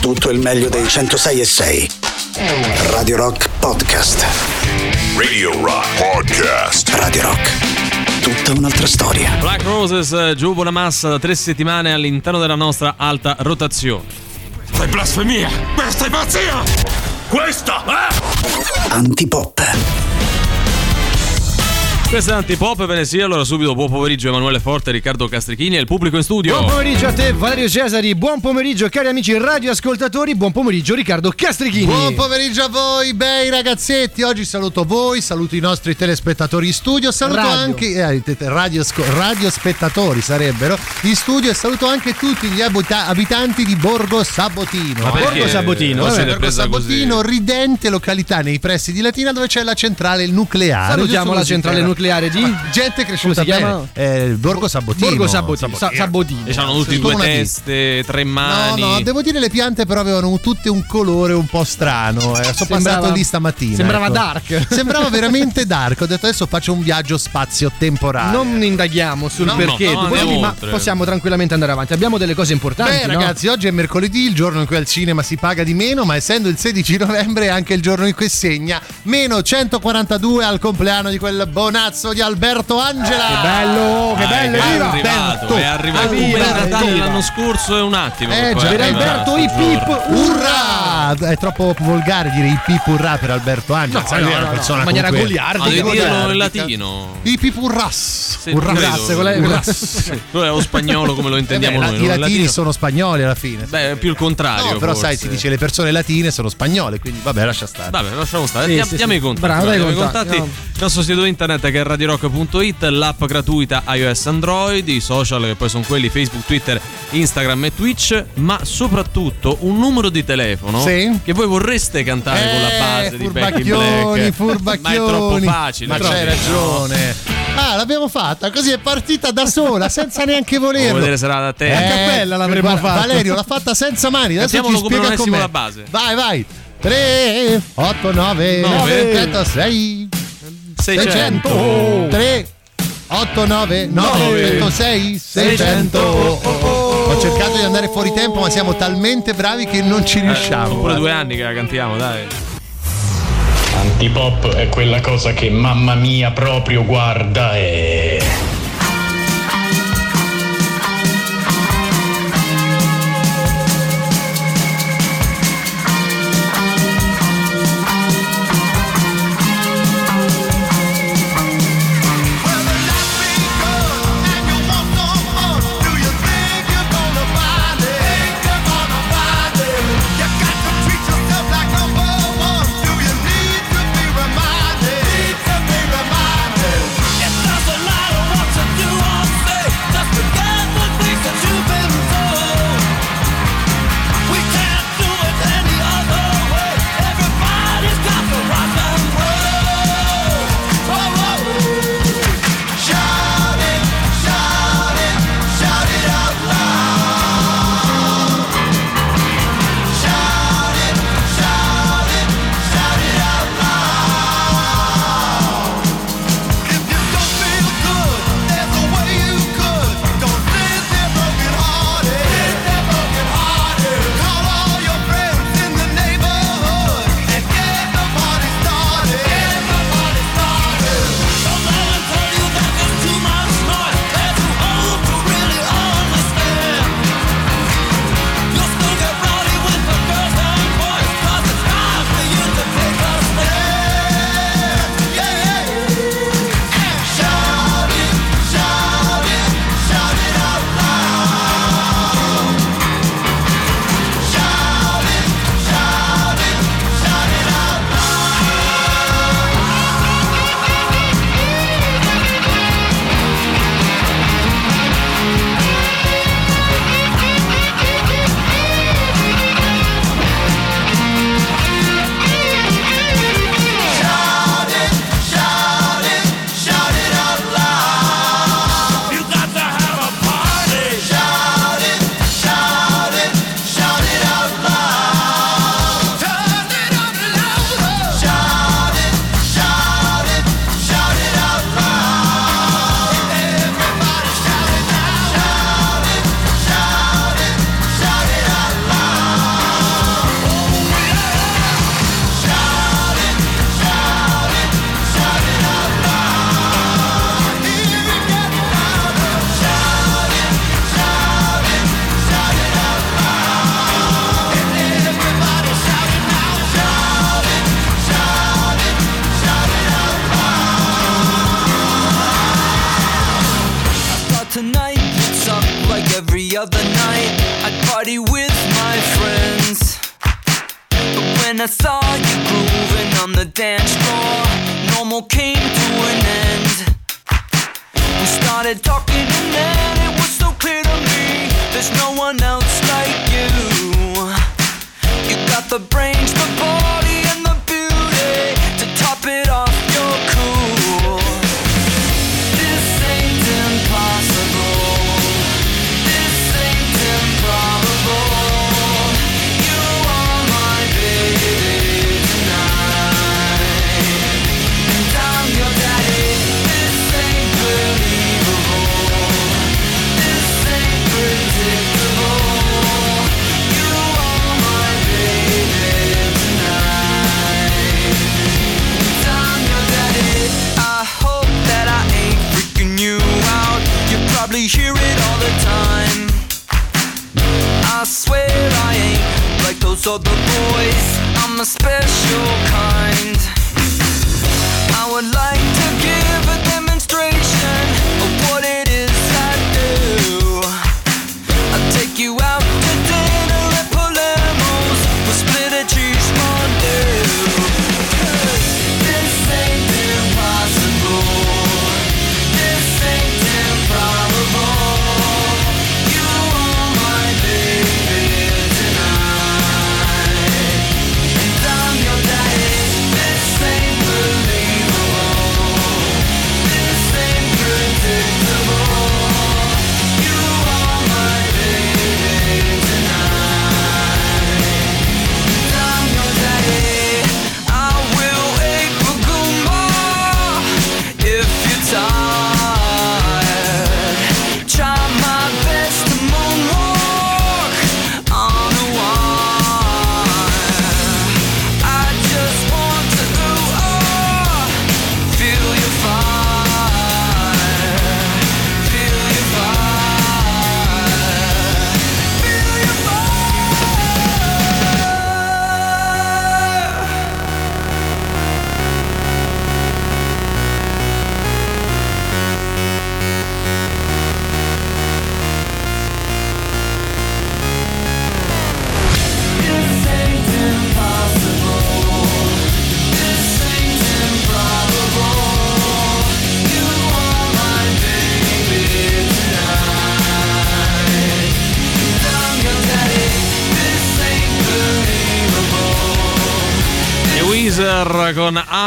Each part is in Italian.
tutto il meglio dei 106 e 6. Radio Rock Podcast. Radio Rock Podcast. Radio Rock. Tutta un'altra storia. Black Roses, eh, giù buona massa da tre settimane all'interno della nostra alta rotazione. Questa è blasfemia! Questa è pazzia! Questa è... Antipop. Questa è Antipop, ve ne sia. Allora subito buon pomeriggio Emanuele Forte, Riccardo Castrichini e il pubblico in studio. Buon pomeriggio a te Valerio Cesari, buon pomeriggio cari amici radioascoltatori, buon pomeriggio Riccardo Castrichini. Buon pomeriggio a voi, bei ragazzetti. Oggi saluto voi, saluto i nostri telespettatori in studio, saluto Radio. anche eh, te- te- radio, radiospettatori sarebbero in studio e saluto anche tutti gli abita- abitanti di Borgo Sabotino. Ma Borgo Sabotino, vabbè, Borgo Sabotino, così? ridente località nei pressi di Latina dove c'è la centrale nucleare. Salutiamo la centrale era- nucleare di Gente cresciuta Come si bene. Eh, Borgo Sabotino. Borgo Sabotino. Sa- Sabotino. E c'hanno tutti Sì, due teste, tre No, mani. no, devo dire le piante però avevano tutte un colore un po' strano. Eh. Sono Sembrava- passato lì stamattina. sembrava ecco. dark. Sembrava veramente dark. Ho detto adesso faccio un viaggio spazio-temporale. Non indaghiamo sul No, perché, no, no, ma possiamo tranquillamente andare avanti. Abbiamo delle cose importanti. Beh, no? ragazzi, oggi è mercoledì, il giorno in cui al cinema si paga di meno, ma essendo il 16 novembre è anche il giorno in cui segna meno 142 al compleanno di quel bonazzo di Alberto Angela. Che bello, che Ah, bello, è viva! arrivato, è arrivato. Natale l'anno scorso e un attimo. Eh, già, è Per Alberto giorno. hip urrà! È troppo volgare dire hip hip urrà per Alberto Angela. No, Sai, no, è una no, no, persona in maniera goliardica. Ma devi dirlo in latino. Hip hip urras. Urras. è- Urras. Quello è lo spagnolo come lo Eh intendiamo beh, noi. I latini sono spagnoli alla fine. Beh, è più il contrario. però sai, si dice le persone latine sono spagnole, quindi vabbè, lascia stare. Vabbè, lasciamo stare. Diamo, i contatti. Bravo, dai i i contatti. Il nostro sito internet che è radirock.it, l'app gratuita iOS Android, i social che poi sono quelli Facebook, Twitter, Instagram e Twitch, ma soprattutto un numero di telefono Sì. che voi vorreste cantare con la base di Back in Black. furbacchioni. Ma è troppo facile. Ma c'hai ragione. Ah, l'abbiamo fatta, così è partita da sola, senza neanche volerlo. vedere se era da te? Eh, A cappella l'avremmo fatta. Valerio l'ha fatta senza mani. Adesso ci Cantiamolo come spiega com'è. la base. Vai, vai. 3, 8, 9, Nove. 9, 6, 600. 600 3 8 9 9 106 600 Ho cercato di andare fuori tempo ma siamo talmente bravi che non ci Sono riusciamo. pure due anni che la cantiamo, dai. Antipop è quella cosa che mamma mia proprio guarda e...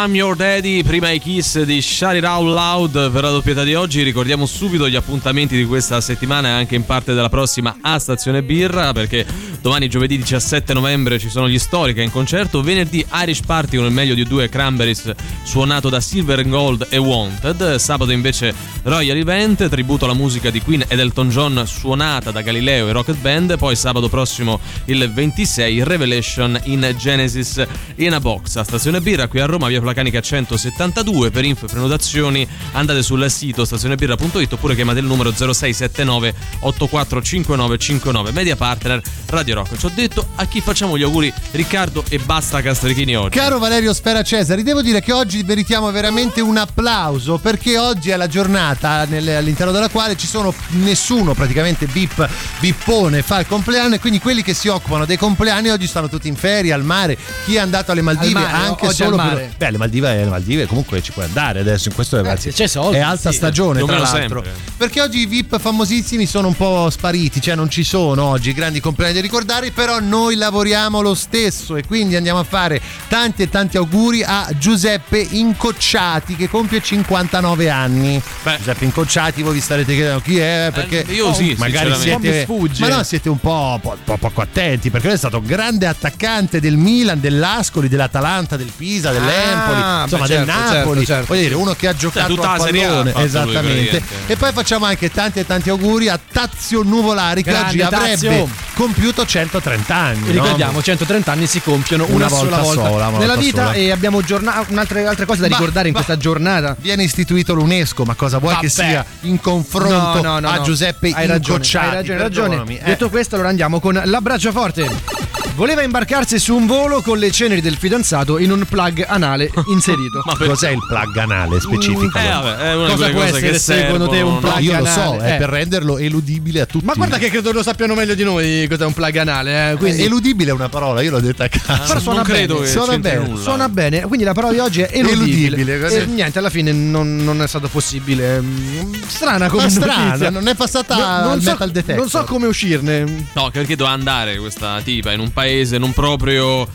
I'm Your Daddy, prima i kiss di Shut It Loud per la doppietà di oggi. Ricordiamo subito gli appuntamenti di questa settimana e anche in parte della prossima a Stazione Birra perché domani giovedì 17 novembre ci sono gli Storica in concerto, venerdì Irish Party con il meglio di due Cranberries suonato da Silver Gold e Wanted, sabato invece Royal Event, tributo alla musica di Queen ed Elton John suonata da Galileo e Rocket Band, poi sabato prossimo il 26 Revelation in Genesis in a box a Stazione Birra qui a Roma, via Placanica 172. Per info e prenotazioni andate sul sito stazionebirra.it oppure chiamate il numero 0679 845959. Media partner Radio Rock. Ci ho detto a chi facciamo gli auguri Riccardo e basta Castrichini oggi. Caro Valerio Sfera Cesari, devo dire che oggi meritiamo veramente un applauso perché oggi è la giornata nel- all'interno della quale ci sono nessuno praticamente bip, bippone fa il compleanno e quindi quelli che si occupano dei compleanni oggi stanno tutti in ferie al mare, chi è andato alle Maldive Al mare, anche oggi solo al per-. Beh, le Maldive, le Maldive comunque ci puoi andare adesso in questo c'è soldi, è alta sì. stagione tra l'altro. sempre. Perché oggi i VIP famosissimi sono un po' spariti, cioè non ci sono oggi i grandi compleanni da ricordare, però noi lavoriamo lo stesso e quindi andiamo a fare tanti e tanti auguri a Giuseppe Incocciati che compie 59 anni. Beh. Giuseppe Incocciati, voi vi starete chiedendo chi è perché Eh, io sì, magari siete Un po' mi sfugge. Ma no, siete un po', po- po- poco attenti perché lui è stato un grande attaccante del Milan, dell'Ascoli, dell'Atalanta, del Pisa, dell'Empoli, Ah, insomma beh, del certo, Napoli. certo, certo. Voglio dire, uno che ha giocato tutta a pallone, esattamente. E poi facciamo anche tanti e tanti auguri a Tazio Nuvolari che Grande oggi avrebbe Tazio. compiuto 130 anni. no? Ricordiamo, 130 anni si compiono una, Una sola volta volta sola, una nella volta vita sola. e abbiamo giorna- un'altre altre cose da Ma- ricordare in ma- questa giornata. Viene istituito l'UNESCO, ma cosa vuoi che Vabbè. sia in confronto No, no, no, a no. Giuseppe hai ragione, hai ragione, hai ragione. Eh. Detto questo, allora andiamo con l'abbraccio forte. Voleva imbarcarsi su un volo con le ceneri del fidanzato in un plug anale inserito. Ma per- Cos'è il plug anale specifico? Eh, vabbè, è una Cosa può essere che secondo te un servono, no? plug Io lo so, anale? è Eh. per renderlo eludibile a tutti. Ma guarda che credo lo sappiano meglio di noi cos'è un plug anale. eh, quindi... Eh, eludibile è una parola, io l'ho detta a caso. Però suona non credo bene, che suona bene, nulla. Suona bene, quindi la parola di oggi è eludibile. Eludibile, e niente, alla fine non, non è stato possibile. Strana come Ma strana, notizia. non è passata No, non al so, metal detector. Non so come uscirne. No, che perché doveva andare questa tipa in un paese non proprio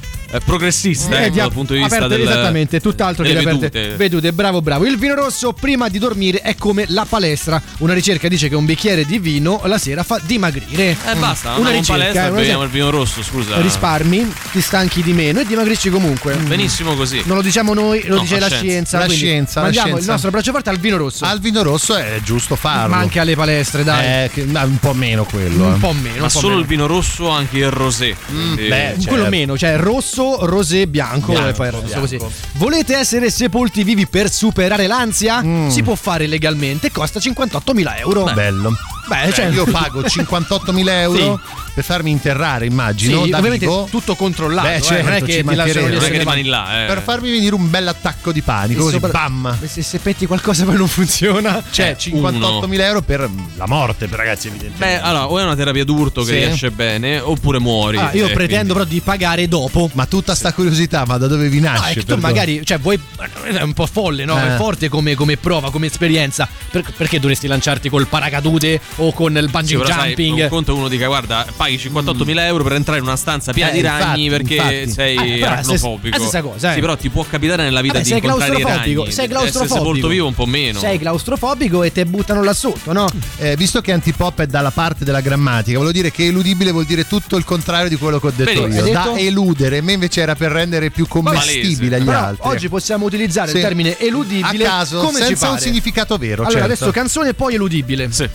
progressista Eh, ecco, dal punto di vista del, esattamente, tutt'altro che vedute. vedute. Bravo, bravo. Il vino rosso prima di dormire è come la palestra. Una ricerca dice che un bicchiere di vino la sera fa dimagrire. Eh basta, una andiamo in ricerca, palestra eh, e una beviamo il vino rosso, scusa. Risparmi, ti stanchi di meno e dimagrisci comunque. Benissimo così. Non lo diciamo noi, lo No, dice la la scienza. scienza. La scienza, la mandiamo il scienza. nostro braccio forte al vino rosso. Al vino rosso è giusto farlo. ma anche alle palestre, dai. Eh, che- un po' meno quello. un eh. po' meno. Ma solo meno. il vino rosso o anche il rosé? Quindi- beh, Quello certo. meno, cioè rosso, rosé, bianco, Bianco, e poi bianco. così. Volete essere sepolti vivi per superare l'ansia? Si può fare legalmente, costa 58.000 euro. Mm. Bello. Beh, cioè, io pago 58.000 euro per farmi interrare, immagino. sì, ovviamente vivo. tutto controllato. Beh, eh, certo, non è che non è che rimani là, eh. Per farmi venire un bel attacco di panico, così Sopra- bam. Se, se petti qualcosa poi non funziona. Cioè, Eh, 58.000 euro per la morte, per ragazzi, evidentemente. Beh, allora, o è una terapia d'urto che Sì. riesce bene, oppure muori. Ah, io Eh, pretendo quindi- però di pagare dopo. Ma tutta sta curiosità, ma da dove vi nasce? No, è che tu magari, cioè, vuoi. È un po' folle, no? Eh. È forte come, come prova, come esperienza. Per- perché dovresti lanciarti col paracadute o con il Sì, bungee sai, jumping? un conto uno dica guarda paghi 58.000 euro per entrare in una stanza piena Eh, di ragni infatti, perché infatti. sei Eh, aracnofobico è la stessa cosa, eh. sì però ti può capitare nella vita Vabbè, di sei incontrare i ragni sei claustrofobico. sepolto vivo un po' meno Sei claustrofobico e te buttano là sotto, no? Eh, visto che antipop è dalla parte della grammatica, volevo dire che eludibile vuol dire tutto il contrario di quello che ho detto Benissimo. io. Hai Da detto? eludere, me invece era per rendere più commestibile agli Però altri. oggi possiamo utilizzare Sì. il termine eludibile a caso, come ci senza un significato vero. Allora, certo. adesso canzone e poi eludibile. sì.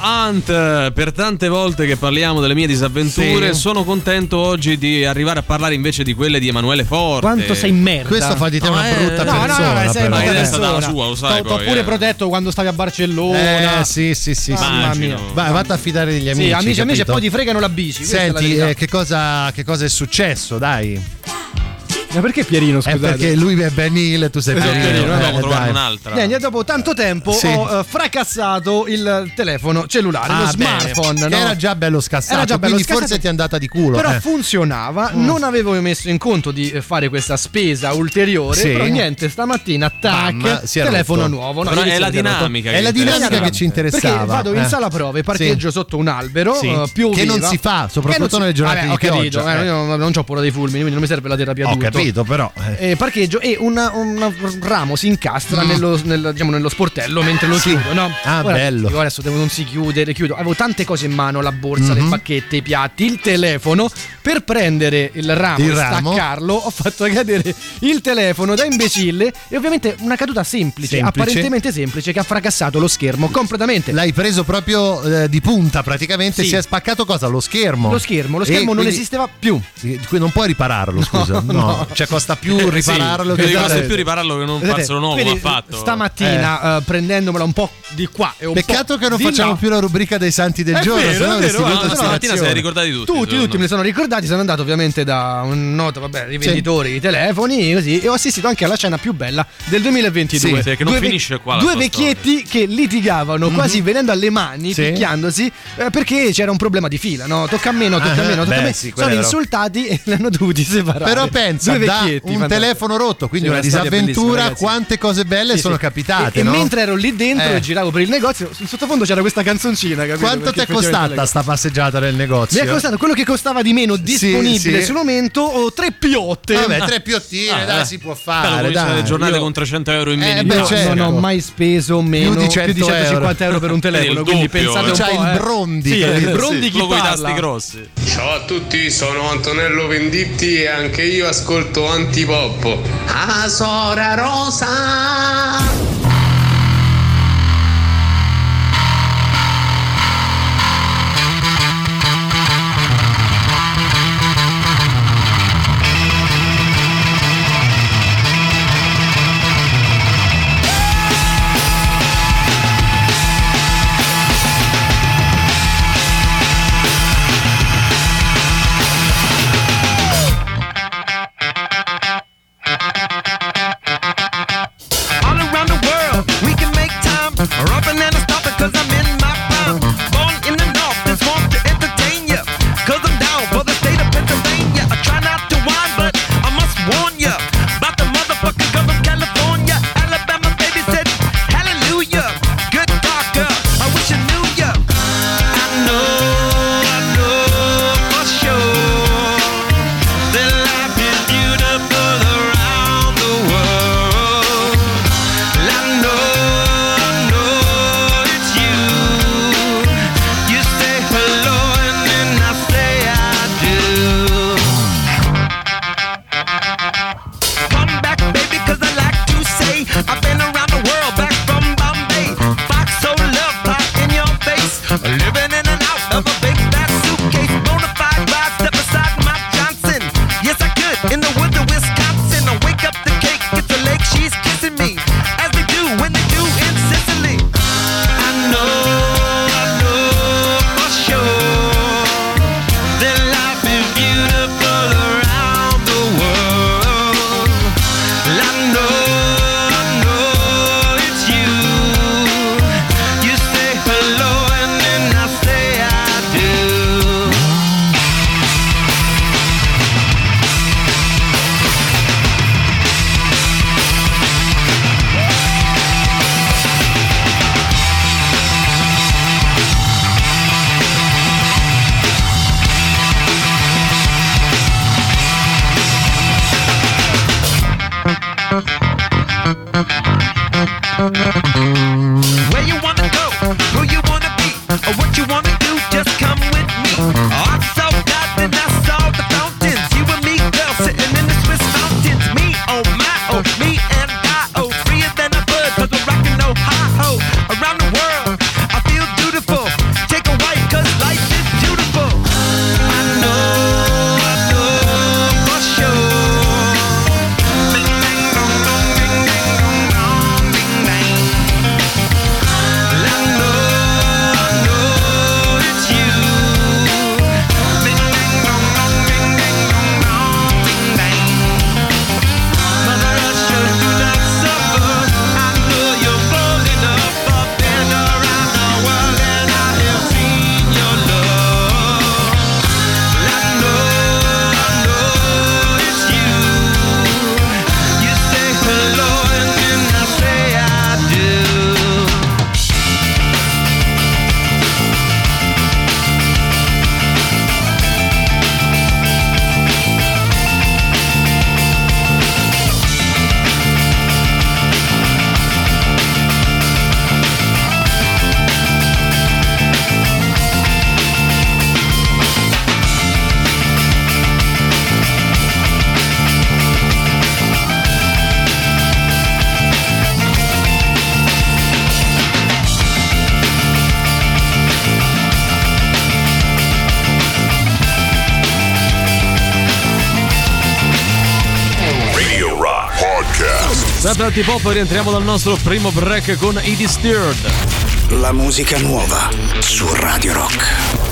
Aunt. Per tante volte che parliamo delle mie disavventure, Sì. sono contento oggi di arrivare a parlare invece di quelle di Emanuele Forte. Quanto sei merda. Questo fa di te No, una eh, brutta no, No, no, persona. no, sei una eh. dalla persona. sua, lo sai T'ho- poi, pure eh. protetto quando stavi a Barcellona. Eh, sì, sì, sì. sì. Mamma mia. Vai, vatti a fidare degli amici. Sì, amici, amici, e capito? poi ti fregano la bici. Senti, eh, che, cosa, che cosa è successo? Dai. Ma perché Pierino, È scusate? perché lui è Ben Hill, tu sei Esatto, Pierino. Pierino, eh, Dobbiamo trovare dai. un'altra. Niente, dopo tanto tempo Sì. ho eh, fracassato il telefono cellulare, lo Ah, bene. smartphone. No? era già bello scassato, Era già bello quindi scassato. forse ti è andata di culo. Però eh. Mm. funzionava, non avevo messo in conto di eh, fare questa spesa ulteriore. Sì. Però niente, stamattina, tac, Bam, è telefono rotto. nuovo. No, Però è la dinamica. È la dinamica che ci interessava. Perché vado in eh. sala prove, parcheggio sotto un albero, Sì. eh, pioveva. Che non si fa, soprattutto nelle giornate di pioggia, eh, eh. io non, ho paura dei fulmini, quindi non mi serve la terapia d'urto. Capito, però. eh. Eh, parcheggio e una- una- un ramo si incastra Mm. nello, nel- diciamo, nello sportello mentre lo chiudo, no? Ah, Ora, bello. dico, adesso devo non si chiudere, chiudo. Avevo tante cose in mano, la borsa, le Mhm. bacchette, i piatti, il telefono. Per prendere il ramo Il e ramo. staccarlo, ho fatto cadere il telefono da imbecille e ovviamente una caduta semplice, Semplice. apparentemente semplice, che ha fracassato lo schermo completamente. L'hai preso proprio eh, di punta praticamente, Sì. si è spaccato cosa? Lo schermo. Lo schermo, lo E schermo non quindi- esisteva più. Non puoi ripararlo, scusa. No, no. Cioè costa più ripararlo Sì, che costa più ripararlo che non farselo nuovo quindi, ha fatto. Stamattina, eh, prendendomela un po' di qua e un Peccato po' che non facciamo là. più la rubrica dei santi del È giorno, vero, avresti vero, No, stamattina se li ricordati tutti. Tutti, tutti me li sono ricordati, sono andato ovviamente da un noto, vabbè, rivenditori di telefoni così, e ho assistito anche alla scena più bella del 2022. Sì, sì, che non Due finisce qua Due vecchietti che litigavano, quasi venendo alle mani. Sì. picchiandosi, eh, perché c'era un problema di fila, no? Tocca a me, no, tocca a me, no, tocca Beh, a me. sì, quella sono insultati e li hanno dovuti separare. Però pensa, da vecchietti, un telefono rotto, quindi Sì, una bellissima, disavventura, quante cose belle Sì, sono sì. capitate, E, e no? mentre ero lì dentro Eh. e giravo per il negozio, in sottofondo c'era questa canzoncina, capito? Quanto ti è costata sta passeggiata nel negozio? Mi è costato quello che costava di meno disponibile sì. sul momento o tre piotte. Vabbè, tre piottine, Ah, dai, eh. si può fare, dai. le giornate Io- con 300 euro in meno. Eh, in beh, Io certo. non ho mai speso meno Più di 100 150 euro per un telefono, quindi pensate eh. un C'hai po'. il. Brondi, il Brondi chi quello con i parla? tasti grossi. Ciao a tutti, sono Antonello Venditti e anche io ascolto Antipoppo. Ah, Sora Rosa! Party Pop rientriamo dal nostro primo break con i Disturbed. La musica nuova su Radio Rock.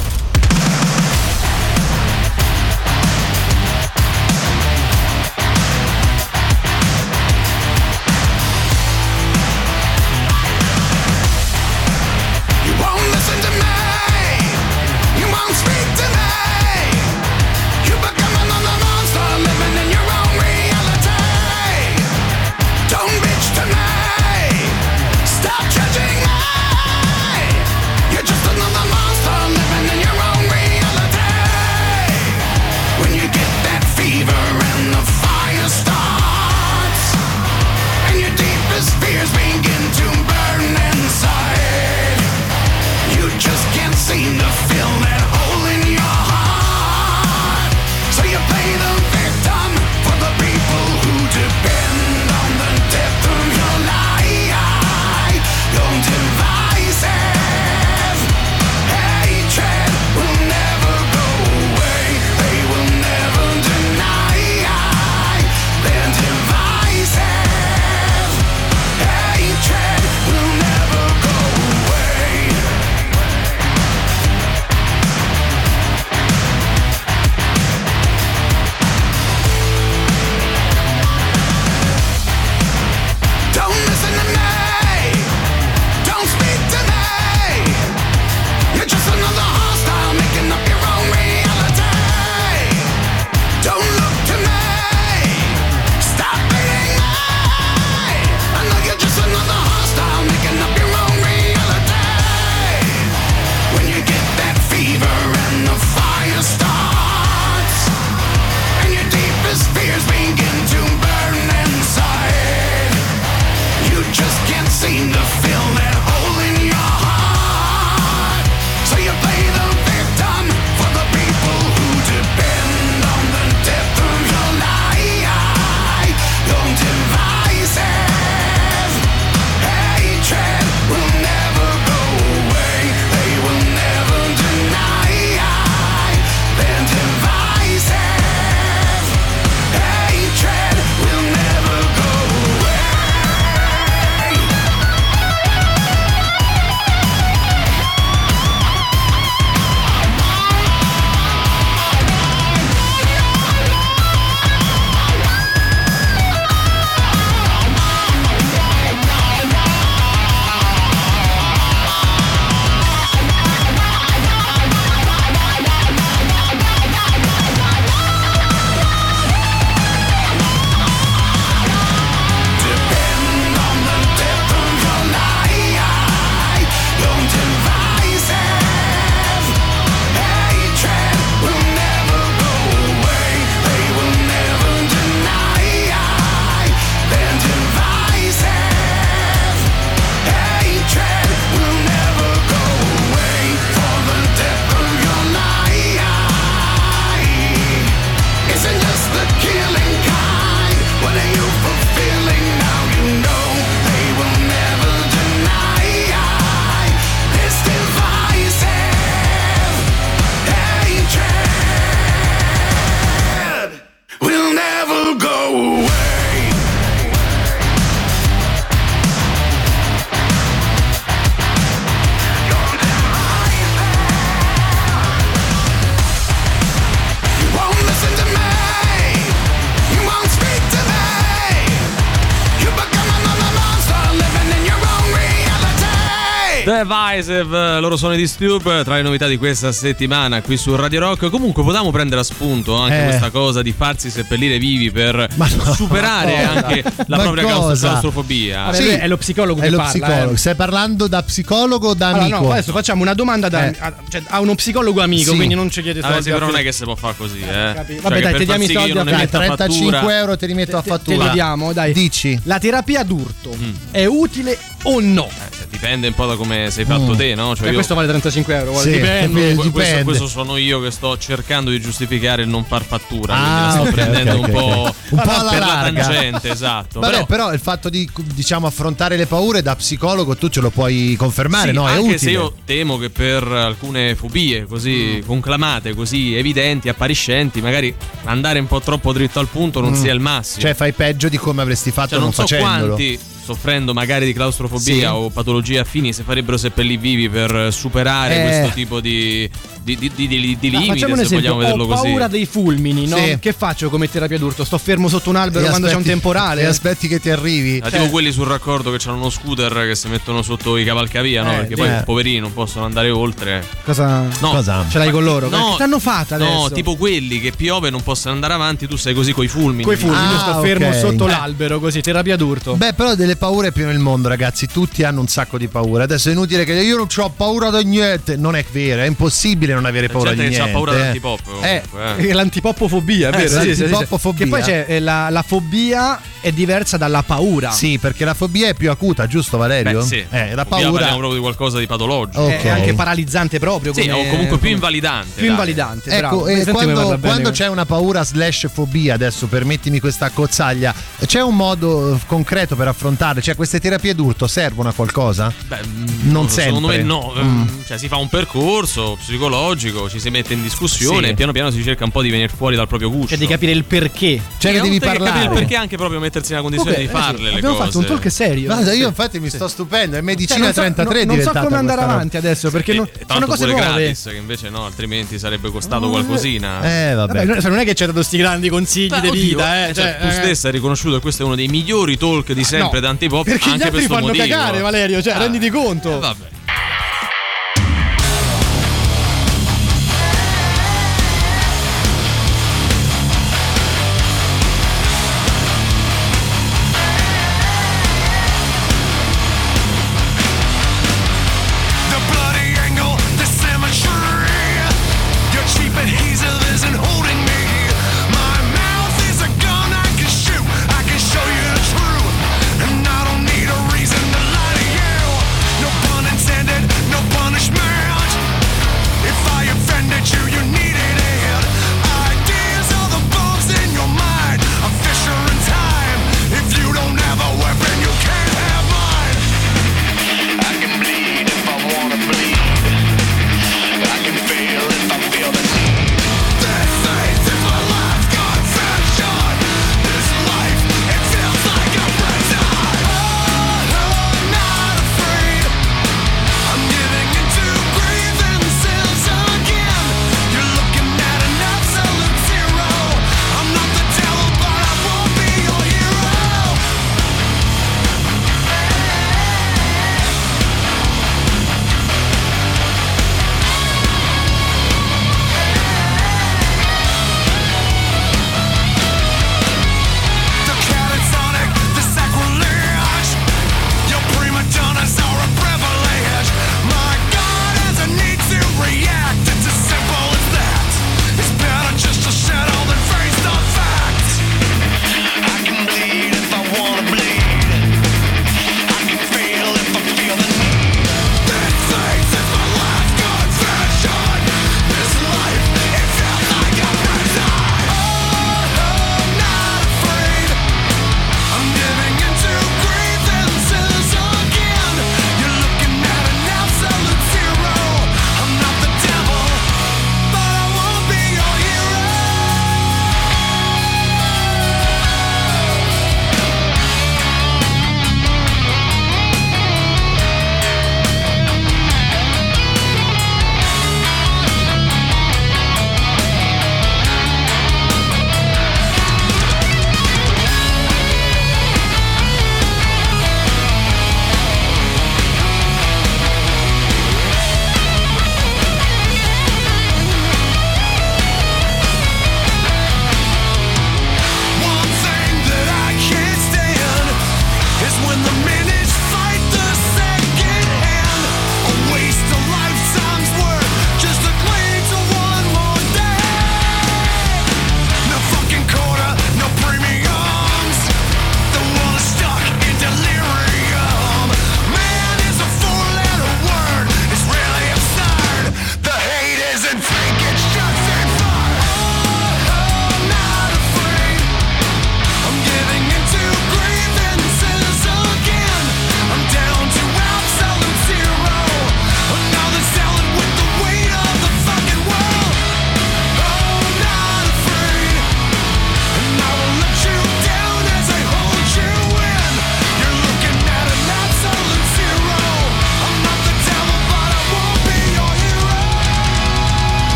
Divisive, loro sono i Disturb, tra le novità di questa settimana qui su Radio Rock. Comunque potevamo prendere a spunto anche eh. questa cosa di farsi seppellire vivi per no, superare anche la ma propria cosa? claustrofobia. Vabbè, sì. È lo psicologo è che lo parla. Psicologo. Eh. Stai parlando da psicologo o da allora, amico. No, adesso facciamo una domanda da, eh. a, cioè, a, uno psicologo amico, sì. quindi non ci chiede soldi. Sì, però non è che si può fare così, eh. eh. Cioè, Vabbè, cioè dai, ti diamo i soldi a 35 euro te li metto a fattura. Te li diamo, dai. Dici. La terapia d'urto mm. è utile o no? Eh dipende un po' da come sei fatto Mm. te, no? Cioè E io- questo vale 35 euro. Sì, dipende. eh, questo, dipende. questo sono io che sto cercando di giustificare il non far fattura. quindi Ah, la sto prendendo ok, un po', ok. Un po' alla per la larga. tangente, esatto. Vabbè, però, però, il fatto di diciamo affrontare le paure da psicologo tu ce lo puoi confermare, sì, no? È anche utile. se io temo che per alcune fobie così conclamate, così evidenti, appariscenti, magari andare un po' troppo dritto al punto non Mm. sia il massimo. Cioè fai peggio di come avresti fatto Cioè, non, non so facendolo. quanti soffrendo magari di claustrofobia Sì. o patologie affini si farebbero seppellire vivi per superare Eh. questo tipo di, di, di, di, di- di limite, un se esempio, vogliamo vederlo ho così. paura dei fulmini, no? Sì. Che faccio come terapia d'urto? Sto fermo sotto un albero E quando c'è un aspetti- temporale? E aspetti che ti arrivi. Ah, tipo quelli sul raccordo che hanno uno scooter che si mettono sotto i cavalcavia, no? Eh, Perché poi eh. poverini non possono andare oltre. Cosa No, Cosa? ce l'hai con loro? No, che t'hanno fatta adesso? No, tipo quelli che piove non possono andare avanti, tu sei così coi fulmini. Coi fulmini, Ah, sto fermo ok. sotto Eh. l'albero, così, terapia d'urto. Beh, però delle paure è pieno il mondo, ragazzi. Tutti hanno un sacco di paure. Adesso è inutile che io non ho paura di niente. Non è vero, è impossibile non avere C'è paura di niente. paura eh. dell'antipop. Eh, comunque, eh. È L'antipoppofobia, Eh, vero? sì, l'antipoppofobia. Che poi c'è eh, la, la fobia è diversa dalla paura. Sì, perché la fobia è più acuta, giusto Valerio? Beh, sì. Eh, la Fobia paura parliamo proprio di qualcosa di patologico. Oh, È anche paralizzante proprio. Sì, come- o comunque più come- invalidante. Più dai. invalidante, bravo. Ecco, come quando, quando c'è una paura slash fobia, adesso permettimi questa cozzaglia, c'è un modo eh, concreto per affrontarle? Cioè queste terapie d'urto servono a qualcosa? Beh, Non mm, Secondo me sempre. no. Mm. ehm, Cioè, si fa un percorso psicologico, ci si mette in discussione Sì. e piano piano si cerca un po' di venire fuori dal proprio gusto. Cioè di capire il perché. Cioè che devi parlare. capire il perché anche proprio mettersi nella condizione Ok, di eh farle sì, le abbiamo cose. fatto un talk serio. Guarda, io infatti mi sto stupendo, è medicina Cioè, non so- 33 non, non so come andare questa roba. avanti adesso perché non, sono tanto cose pure nuove. gratis, che invece no, altrimenti sarebbe costato qualcosina. Eh vabbè. Vabbè, non- è che c'è dato sti grandi consigli Beh, di oddio, vita, eh. cioè, cioè, tu eh. stessa hai riconosciuto che questo è uno dei migliori talk di sempre No, da antipop Perché anche gli altri per sto fanno motivo. cagare, Valerio, cioè, Ah, renditi conto. eh, vabbè.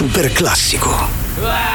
super classico.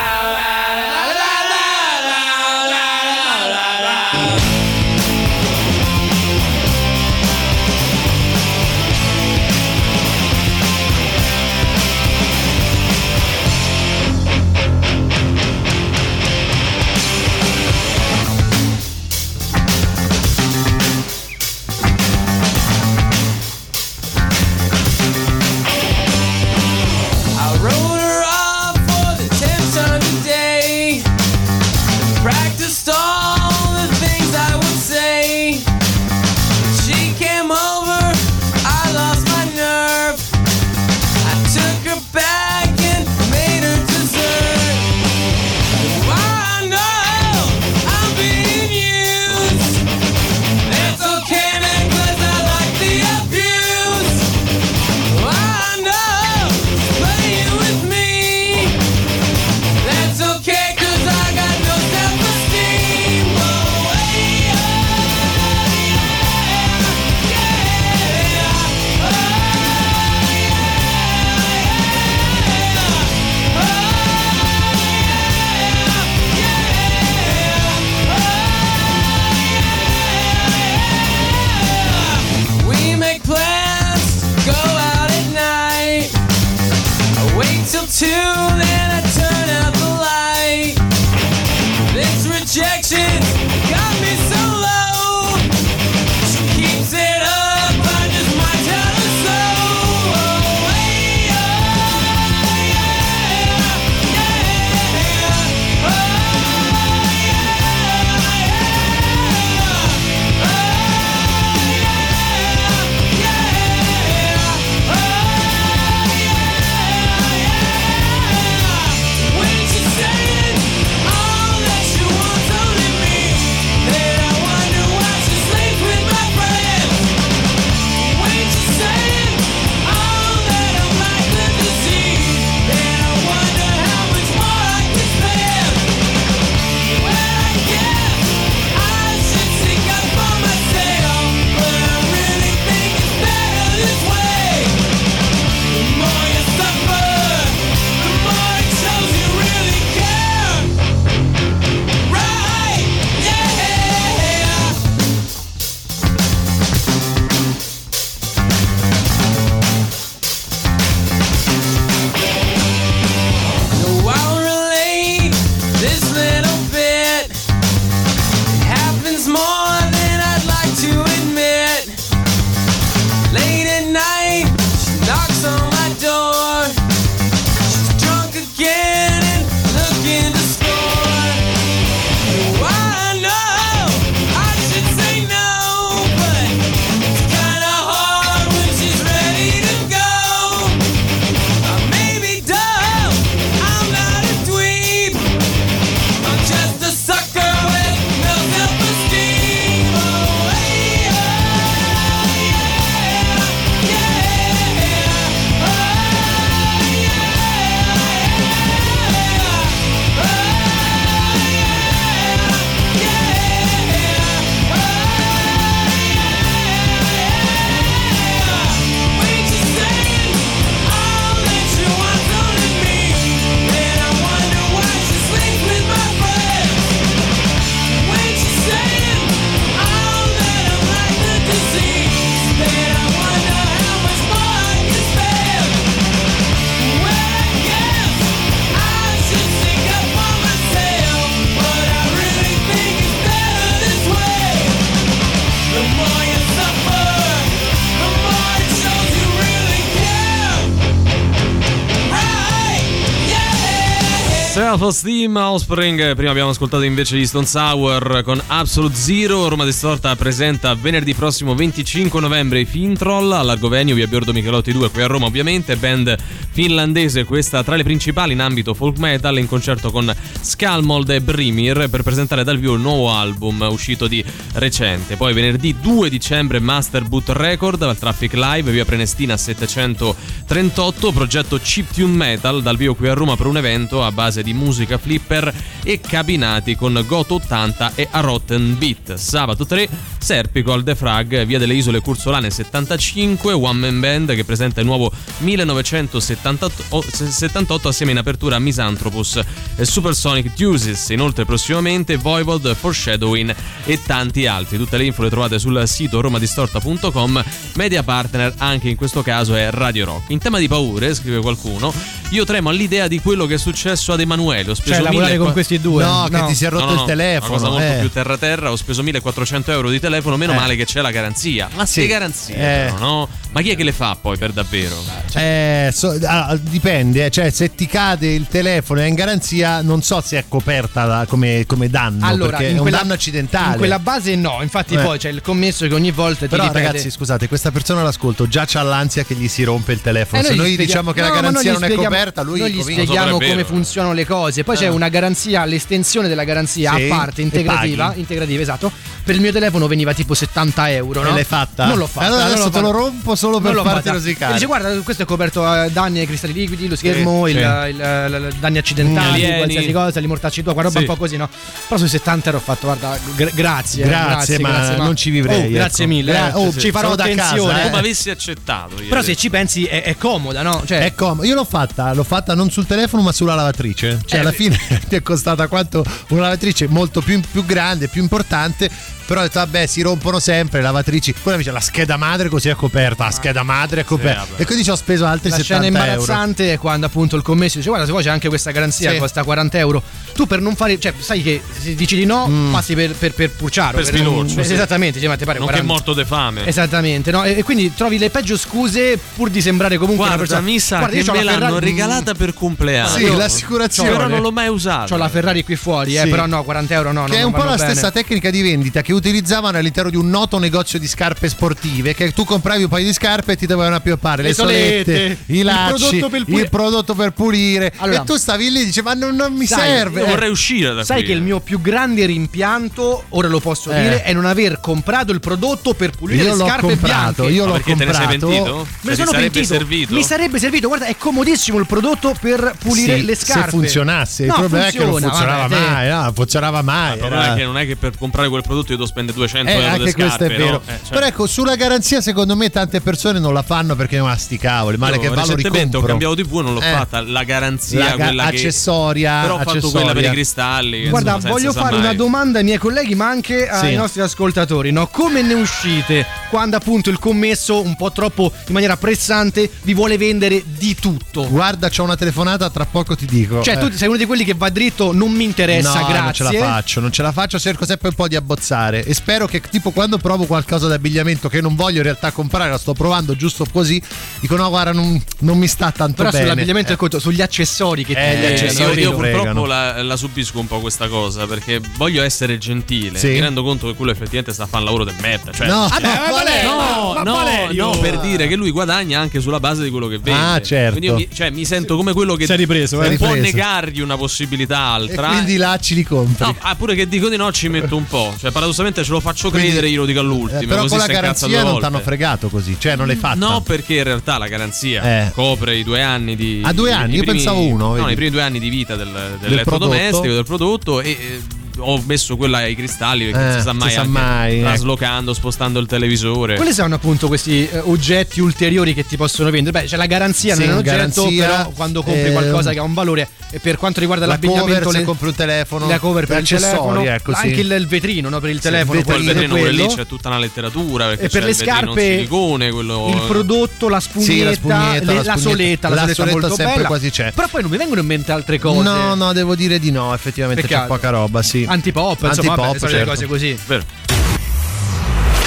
Self-Esteem Offspring. Prima abbiamo ascoltato invece gli Stone Sour con Absolute Zero. Roma Distorta presenta venerdì prossimo 25 novembre i Fintroll all'Argovenio via Biordo Michelotti 2 qui a Roma ovviamente. Band finlandese, questa tra le principali in ambito folk metal in concerto con Skalmold e Brimir per presentare dal vivo il nuovo album uscito di recente. Poi venerdì 2 dicembre Master Boot Record al Traffic Live via Prenestina 738, progetto Chiptune Metal dal vivo qui a Roma per un evento a base di musica flipper e cabinati con Goto 80 e A Rotten Beat. Sabato 3, Serpico al The Frag, via delle Isole Cursolane 75, One Man Band che presenta il nuovo 1978 assieme in apertura a Misanthropus e Supersonic Deuces. Inoltre prossimamente Voivod, Foreshadowing e tanti altri. Tutte le info le trovate sul sito romadistorta.com. Media partner anche in questo caso è Radio Rock. In tema di paure, scrive qualcuno, io tremo all'idea di quello che è successo ad Emanuele. Ho speso Cioè, lavorare 1400 con questi due. No, che ti si è rotto No, no, il no, telefono. Una cosa molto eh. più terra terra. Ho speso 1400 euro di telefono. Meno Eh. male che c'è la garanzia. Ma Sì. ste garanzie, Eh. però, no? Ma chi è che le fa poi per davvero? Eh, so- ah, dipende, eh, cioè se ti cade il telefono e è in garanzia, non so se è coperta da- come, come danno, Allora, perché in è quella, un danno accidentale. in quella base no, infatti Eh. poi c'è il commesso che ogni volta ti Però ripete. ragazzi, scusate, questa persona all'ascolto già c'ha l'ansia che gli si rompe il telefono. Eh, se noi spieghiamo- diciamo che no, la garanzia non è coperta, lui noi gli spieghiamo come funzionano le cose. Poi c'è una garanzia, l'estensione della garanzia Sì, a parte, e integrativa, integrativa, esatto. Per il mio telefono veniva tipo 70 euro. E No? l'hai fatta? Non l'ho fatta. Allora adesso te lo rompo solo per farti rosicare. E Dice, guarda, questo è coperto a danni ai cristalli liquidi, lo schermo, Sì, il, sì. il- il- danni accidentali, Alieni. qualsiasi cosa, li mortacci tua, roba Sì. un po' così, no? Però sui 70 euro ho fatto, guarda, gra- grazie. Grazie, ma grazie, non ci vivrei, Oh, grazie ecco. mille. Gra- eh. oh, ci farò da attenzione. eh. Come avessi accettato. Però se ci pensi è, è comoda, no? Cioè, È comodo. Io l'ho fatta, l'ho fatta non sul telefono ma sulla lavatrice. Cioè Eh, alla beh. fine ti è costata quanto una lavatrice molto più, più grande, più importante. Però ho detto, vabbè, si rompono sempre le lavatrici. Quella invece la scheda madre così è coperta. La scheda madre è coperta. vabbè. e quindi ci ho speso altri la 70 scena euro. imbarazzante è quando appunto il commesso dice guarda se vuoi c'è anche questa garanzia Sì. costa 40 euro tu per non fare cioè sai che se dici di no passi per, per, per Pucciaro Per non- sì. esattamente cioè, ma ti pare Non che è 40 morto de fame. esattamente no? e, e quindi trovi le peggio scuse pur di sembrare comunque una Guarda, persona mi sa Guarda, che me la l'hanno Ferrari- regalata per compleanno. Sì, l'assicurazione. Però non l'ho mai usata. c'ho la Ferrari qui fuori eh, Sì. però no 40 euro no Che no, è un po' la bene. stessa tecnica di vendita che utilizzavano all'interno di un noto negozio di scarpe sportive. Che tu compravi un paio di scarpe e ti dovevano appioppare le, Le solette, solette, i il lacci, prodotto per pulire. il prodotto per pulire. Allora- e tu stavi lì e dici: Ma non, non mi Sai, serve. Io Eh. vorrei uscire da Sai qui. che il mio più grande rimpianto, ora lo posso Eh. dire, è non aver comprato il prodotto per pulire Io le l'ho scarpe comprato, bianche. io l'ho perché te ne sei comprato. pentito? Me Cioè, ne sono sarebbe pentito. servito? Mi sarebbe servito. Guarda, è comodissimo il prodotto per pulire Sì, le scarpe. Se funzionasse, il No, problema è che non funziona, funzionava vabbè, mai. No, non funzionava mai. Il problema è che non è che per comprare quel prodotto io devo spendere 200 Eh, euro anche questo scarpe, è vero. no? Eh, cioè, Però ecco, sulla garanzia, secondo me, tante persone non la fanno perché ma sti cavoli, male io che va lo recentemente ho ricompro. cambiato TV e non l'ho Eh. fatta. La garanzia, La ga- quella che. accessoria, Però ho fatto accessoria. quella per i cristalli. che, Guarda, insomma, voglio fare una domanda ai miei colleghi, ma anche ai Sì. nostri ascoltatori. No? Come ne uscite quando appunto il commesso, un po' troppo in maniera pressante, vi vuole vendere di tutto? Guarda, c'ho una telefonata, tra poco ti dico. Cioè, Eh. tu sei uno di quelli che va dritto, non mi interessa, no, grazie. non ce la faccio, non ce la faccio, cerco sempre un po' di abbozzare e spero che tipo quando provo qualcosa d'abbigliamento che non voglio in realtà comprare, la sto provando giusto così, dico no guarda non, non mi sta tanto Però bene. sull'abbigliamento Eh. è conto, sugli accessori che Eh, ti gli accessori io, io purtroppo la, la subisco un po' questa cosa perché voglio essere gentile. Sì. Mi rendo conto che quello effettivamente sta a fare un lavoro del merda. Cioè, No, ma Valerio, No, ma no, Valerio! no, per dire che lui guadagna anche sulla base di quello che vende. Ah, certo. Quindi io mi, cioè, mi sento come quello che Si è ripreso, eh. non può Ripreso. negargli una possibilità e altra. quindi i lacci li compri. No, ah, pure che dico di no ci metto un po'. Cioè, paradossalmente ce lo faccio Quindi- credere, glielo dico Eh, all'ultimo. però così con la garanzia non volte. t'hanno fregato così, cioè non l'hai fatta. No, perché in realtà la garanzia Eh. copre i due anni di. Ah, due anni? Io primi- pensavo uno, No, vedi. i primi due anni di vita del, dell'elettrodomestico, prodotto. del prodotto e. eh, ho messo quella ai cristalli perché Eh, non si sa si mai, sa anche mai, ecco. traslocando, spostando il televisore. Quali sono appunto questi eh, oggetti ulteriori che ti possono vendere? Beh, c'è la garanzia Sì, nell'oggetto, garanzia, però quando compri ehm, qualcosa che ha un valore e per quanto riguarda la l'abbigliamento cover se le- compri un telefono, la cover per il telefono, ecco, sì. anche il, il vetrino no, per il telefono, il vetrino, vetrino quello lì quello. c'è tutta una letteratura perché E per c'è le scarpe silicone, quello il prodotto, la spugnetta, Sì, la spugnetta, le- la la, soletta, la, La soletta, soletta molto sempre bella. quasi c'è. Però poi non mi vengono in mente altre cose. No, no, devo dire di no, effettivamente c'è poca roba, sì. Antipop, insomma, Antipop, vabbè, certo. cose così. Vero.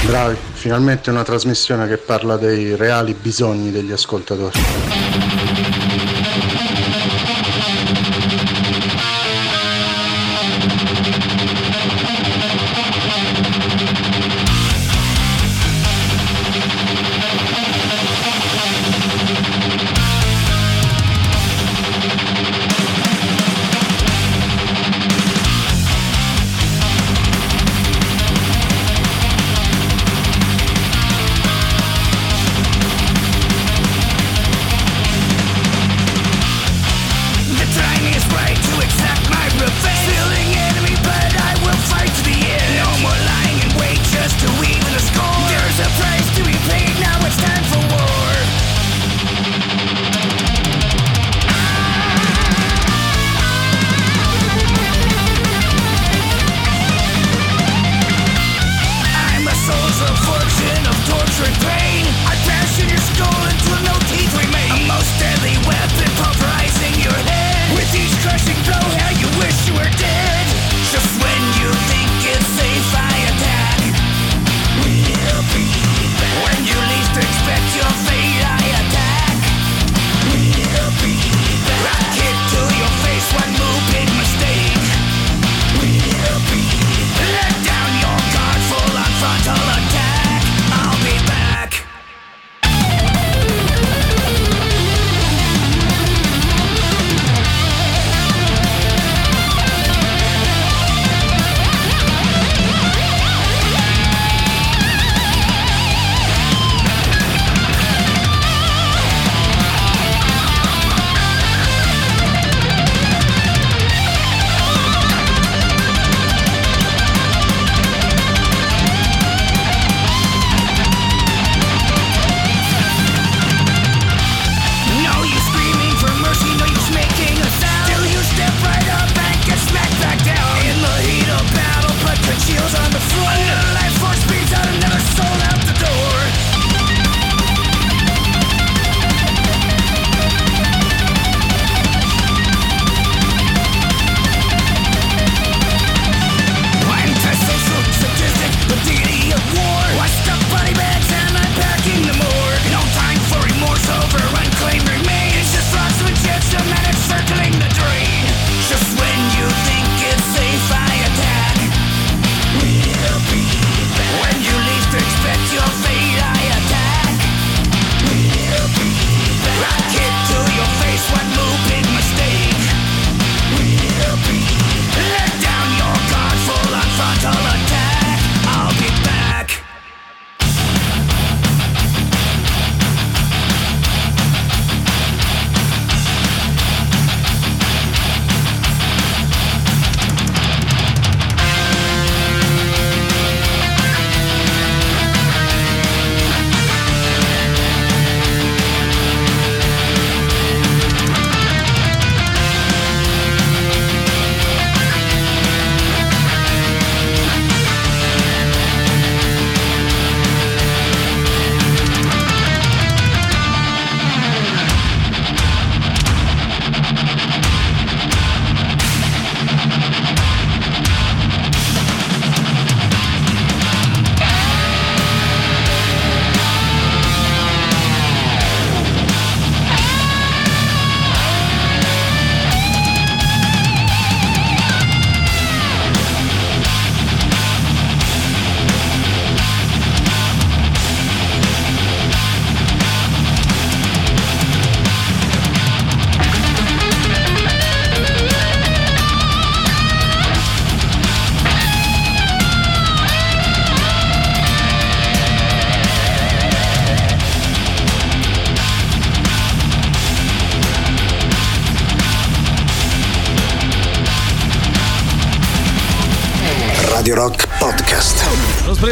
Bravi, finalmente una trasmissione che parla dei reali bisogni degli ascoltatori.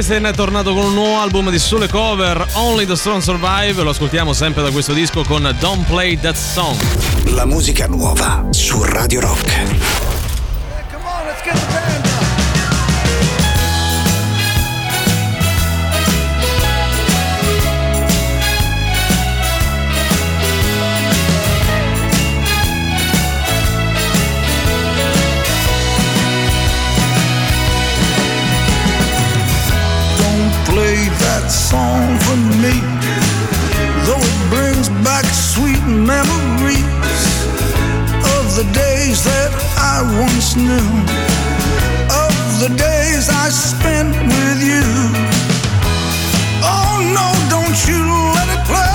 Springsteen è tornato con un nuovo album di sole cover, Only the Strong Survive. Lo ascoltiamo sempre da questo disco con Don't Play That Song. La musica nuova su Radio Rock. That song for me, though it brings back sweet memories of the days that I once knew, of the days I spent with you. Oh no, don't you let it play.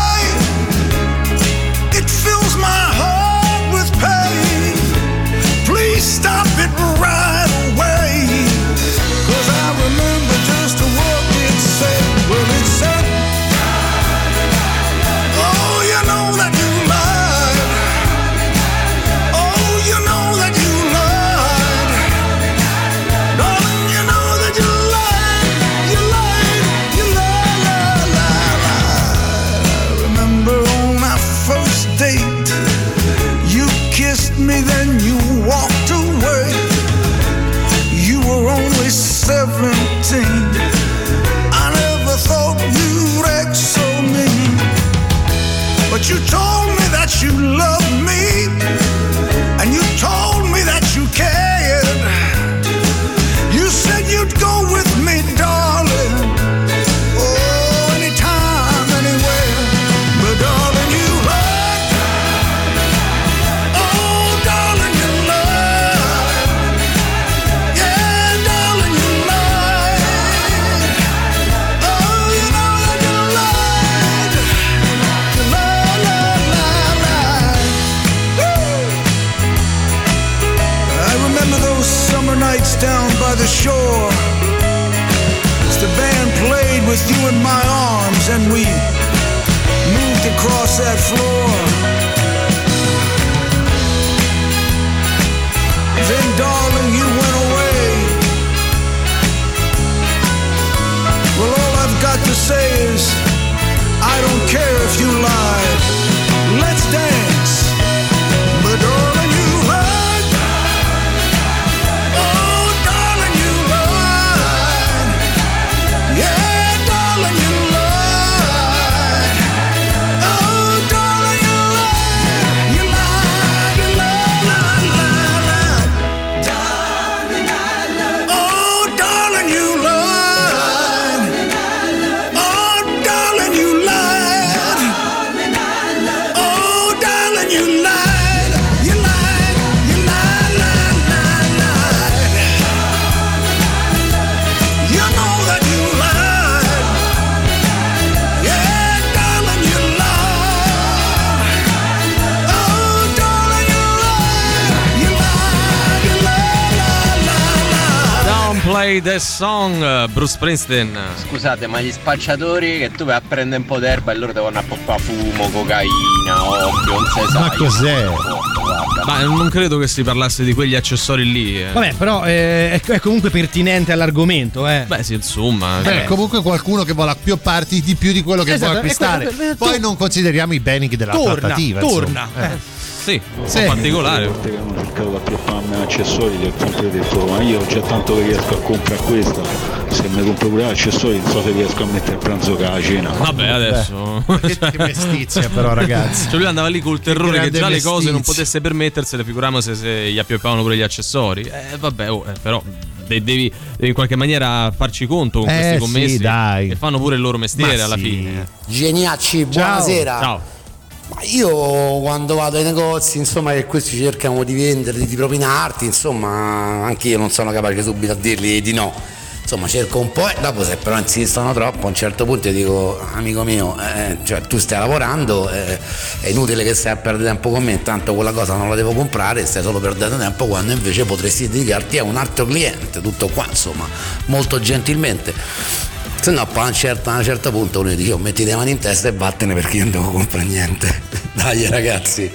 The song, Bruce Springsteen. Scusate, ma gli spacciatori che tu vai a prendere un po' d'erba e loro devono a fumo, cocaina, occhio, non si sa. Ma cos'è? Ma non credo che si parlasse di quegli accessori lì. eh. Vabbè, però eh, è, è comunque pertinente all'argomento, eh. Beh, sì, insomma. Eh, cioè, comunque qualcuno che vuole appiopparti di più di quello che Esatto, può acquistare. è quello- Poi tu- non consideriamo i beni della Torna, trattativa. torna. insomma. Eh. Sì, un Sì. po' particolare. volte che hanno cercato di appiopparmi accessori gli ho sempre detto ma io già tanto che riesco a comprare questa se mi compro pure accessori non so se riesco a mettere il pranzo che la cena Vabbè, adesso. Che, che mestizia però ragazzi. Cioè lui andava lì col terrore che grande già le cose non mestizia. potesse permettersele, figuriamo se, se gli appioppavano pure gli accessori. Eh, vabbè, oh, eh, però de- devi, devi in qualche maniera farci conto con Eh, questi sì, commessi dai. che fanno pure il loro mestiere Ma alla sì. fine. Geniacci, buonasera. Ciao. Ma io quando vado ai negozi, insomma, che questi cercano di vendere, di propinarti, insomma, anche io non sono capace subito a dirgli di no. Insomma, cerco un po' e dopo se però insistono troppo, a un certo punto io dico, amico mio, eh, cioè, tu stai lavorando, eh, è inutile che stai a perdere tempo con me, intanto quella cosa non la devo comprare, stai solo perdendo tempo quando invece potresti dedicarti a un altro cliente, tutto qua, insomma, molto gentilmente. Se no, a un certo, a un certo punto uno dice, oh, metti le mani in testa e vattene perché io non devo comprare niente. Dai ragazzi.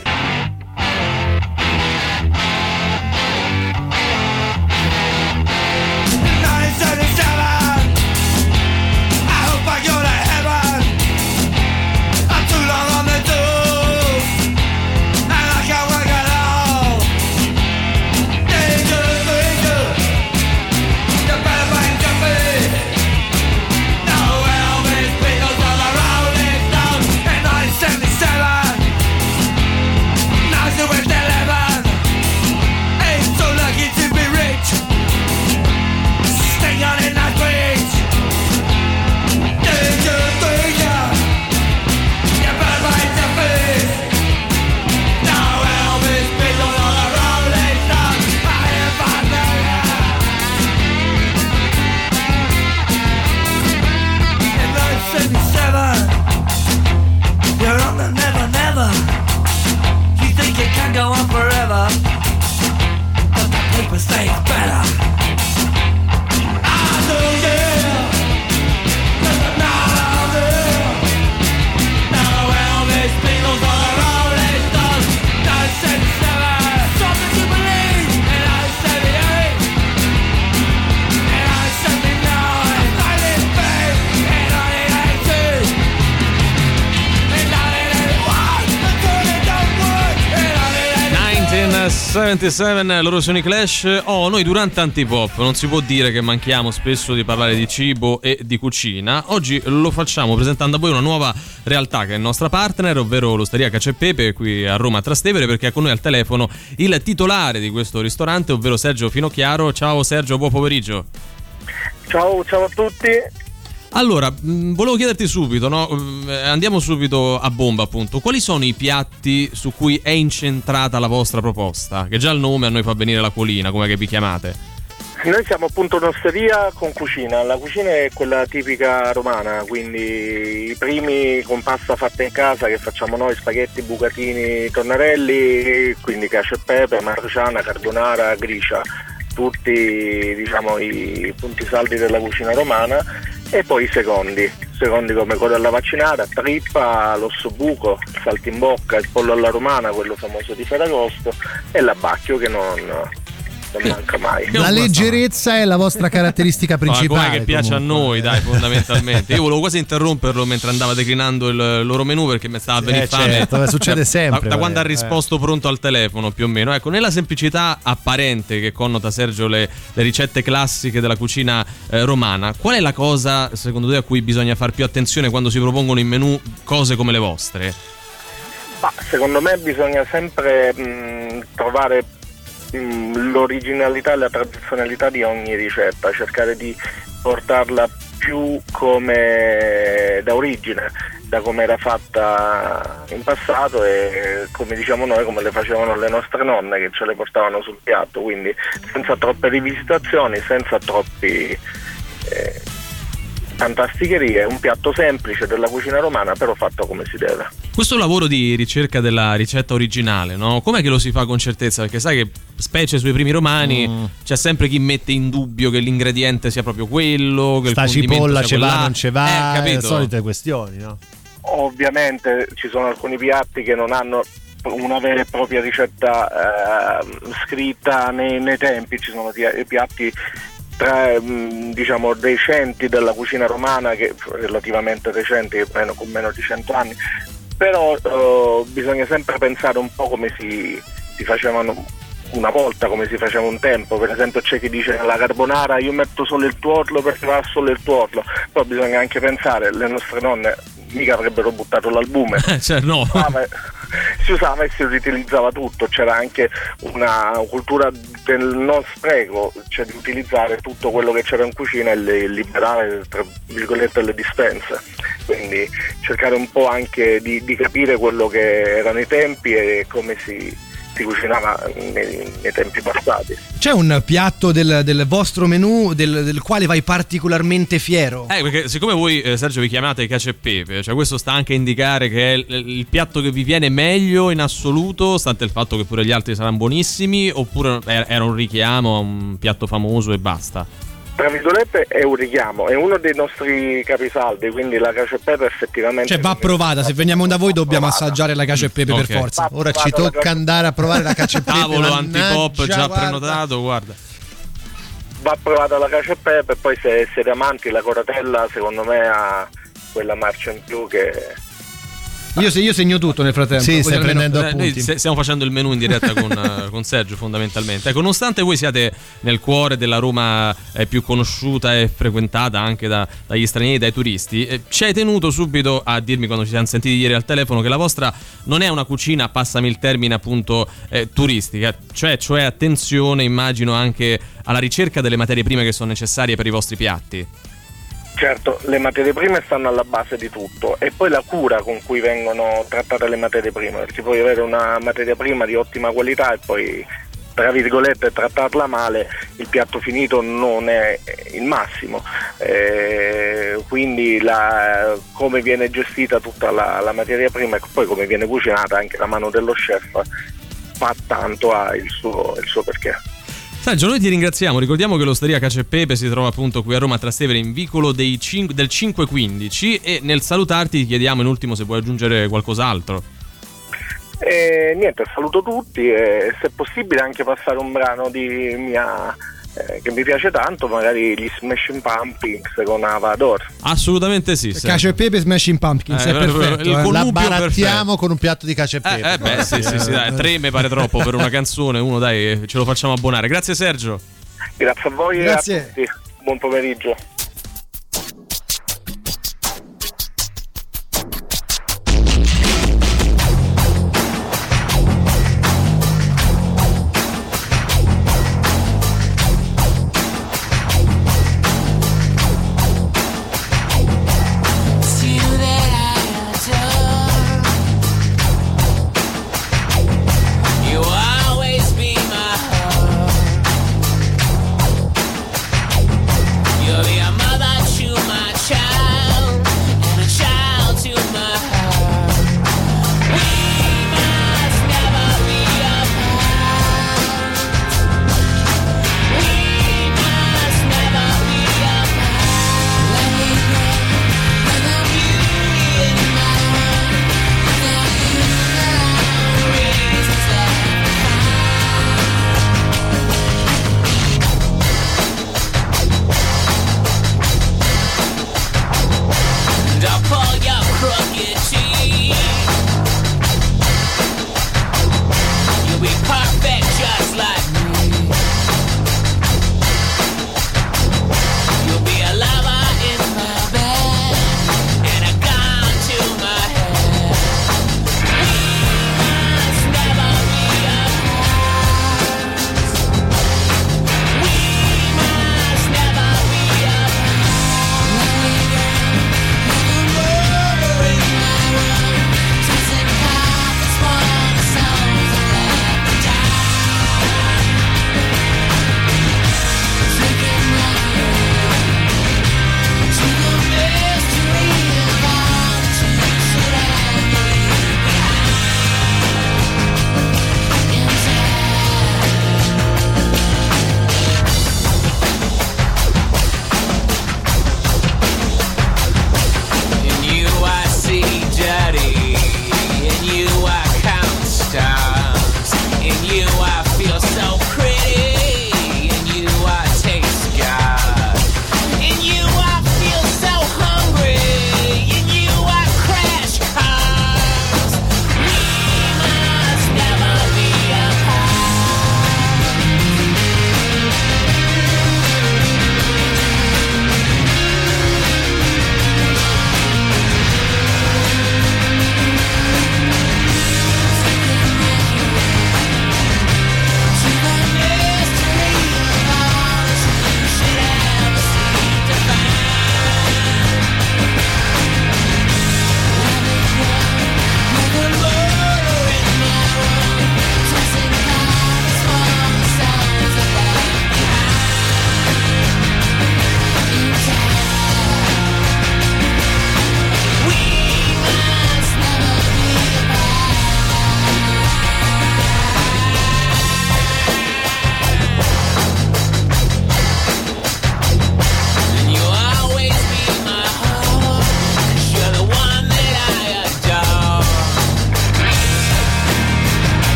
77, loro sono i Clash. Oh, noi durante Antipop non si può dire che manchiamo spesso di parlare di cibo e di cucina. Oggi lo facciamo presentando a voi una nuova realtà che è nostra partner, ovvero l'Osteria Cacio e Pepe qui a Roma a Trastevere, perché è con noi al telefono il titolare di questo ristorante, ovvero Sergio Finocchiaro. Ciao Sergio, buon pomeriggio. Ciao, ciao a tutti. Allora, mh, volevo chiederti subito, no? Mm, eh, andiamo subito a bomba appunto, quali sono i piatti su cui è incentrata la vostra proposta? Che già il nome a noi fa venire la colina, come che vi chiamate? Noi siamo appunto un'osteria con cucina, la cucina è quella tipica romana, quindi i primi con pasta fatta in casa che facciamo noi, spaghetti, bucatini, tonnarelli, quindi cacio e pepe, marciana, carbonara, gricia, tutti diciamo i punti saldi della cucina romana e poi i secondi, secondi come coda alla vaccinata, trippa, l'ossobuco, il saltimbocca, il pollo alla romana, quello famoso di Ferragosto e l'abbacchio che non, non manca mai. La leggerezza è la vostra caratteristica principale. com'è che piace a noi, dai, fondamentalmente. Io volevo quasi interromperlo mentre andava declinando il loro menù perché mi stava a venire Eh, fame. certo, succede Da- sempre, Da, da quando ha eh. risposto pronto al telefono, più o meno. Ecco, nella semplicità apparente che connota Sergio le, le ricette classiche della cucina eh, romana, qual è la cosa, secondo te, a cui bisogna fare più attenzione quando si propongono in menù cose come le vostre? Ma secondo me bisogna sempre mh, trovare mh, l'originalità e la tradizionalità di ogni ricetta, cercare di portarla più come da origine, da come era fatta in passato e come diciamo noi, come le facevano le nostre nonne che ce le portavano sul piatto, quindi senza troppe rivisitazioni, senza troppi eh, fantasticherie, un piatto semplice della cucina romana però fatto come si deve. Questo lavoro di ricerca della ricetta originale, no? Com'è che lo si fa con certezza? Perché sai che, specie sui primi romani, Mm. c'è sempre chi mette in dubbio che l'ingrediente sia proprio quello, che Sta cipolla ce va, quella- non ce va, Eh, le capito? solite questioni, no? Ovviamente ci sono alcuni piatti che non hanno una vera e propria ricetta eh, scritta nei, nei tempi, ci sono pi- piatti tra, mh, diciamo recenti della cucina romana che relativamente recenti, meno- con meno di 100 anni, però eh, bisogna sempre pensare un po' come si, si facevano una volta come si faceva un tempo, per esempio c'è chi dice la carbonara io metto solo il tuorlo perché va solo il tuorlo, però bisogna anche pensare, le nostre nonne mica avrebbero buttato l'albume, cioè, no. si, usava, e si riutilizzava tutto, c'era anche una cultura del non spreco, cioè di utilizzare tutto quello che c'era in cucina e li- liberare tra virgolette le dispense, quindi cercare un po' anche di, di capire quello che erano i tempi e come si, si cucinava nei, nei tempi passati. C'è un piatto del, del vostro menù del, del quale vai particolarmente fiero? Eh, perché siccome voi, eh, Sergio, vi chiamate cacio e pepe, cioè questo sta anche a indicare che è il, il piatto che vi viene meglio in assoluto, stante il fatto che pure gli altri saranno buonissimi, oppure era era un richiamo a un piatto famoso e basta? Tra virgolette è un richiamo, è uno dei nostri capisaldi, quindi la cacio e pepe effettivamente... Cioè va provata, se veniamo da voi dobbiamo assaggiare la cacio e pepe Ok. per forza. Ora ci tocca andare a provare la cacio e pepe. Tavolo antipop già guarda. prenotato, guarda. va provata la cacio e pepe e poi se siete amanti la coratella secondo me ha quella marcia in più che Io, se- io segno tutto nel frattempo. Sì, stai prendendo noi appunti. se- stiamo facendo il menù in diretta con, eh, con Sergio fondamentalmente. Ecco, nonostante voi siate nel cuore della Roma eh, più conosciuta e frequentata anche da- dagli stranieri, dai turisti, eh, ci hai tenuto subito a dirmi quando ci siamo sentiti ieri al telefono che la vostra non è una cucina, passami il termine appunto, eh, turistica, cioè, cioè attenzione immagino anche alla ricerca delle materie prime che sono necessarie per i vostri piatti. Certo le materie prime stanno alla base di tutto e poi la cura con cui vengono trattate le materie prime perché puoi avere una materia prima di ottima qualità e poi tra virgolette trattarla male il piatto finito non è il massimo. Eh, quindi la- come viene gestita tutta la, la materia prima e poi come viene cucinata anche la mano dello chef fa tanto ha il suo, il suo perché Sergio, noi ti ringraziamo. Ricordiamo che l'osteria Cacio e Pepe si trova appunto qui a Roma a Trastevere in vicolo del 515 e nel salutarti ti chiediamo in ultimo se vuoi aggiungere qualcos'altro. E niente, saluto tutti e se possibile anche passare un brano di mia eh, che mi piace tanto, magari gli Smashing Pumpkins con Avador. Assolutamente sì. Sergio. Cacio e pepe Smashing Pumpkins, Eh, è perfetto. il eh. La barattiamo con un piatto di cacio e pepe. Eh, eh, beh, sì, sì, sì, dai, tre mi pare troppo per una canzone. Uno, dai, ce lo facciamo abbonare. Grazie, Sergio. Grazie a voi Grazie. e a tutti. Buon pomeriggio.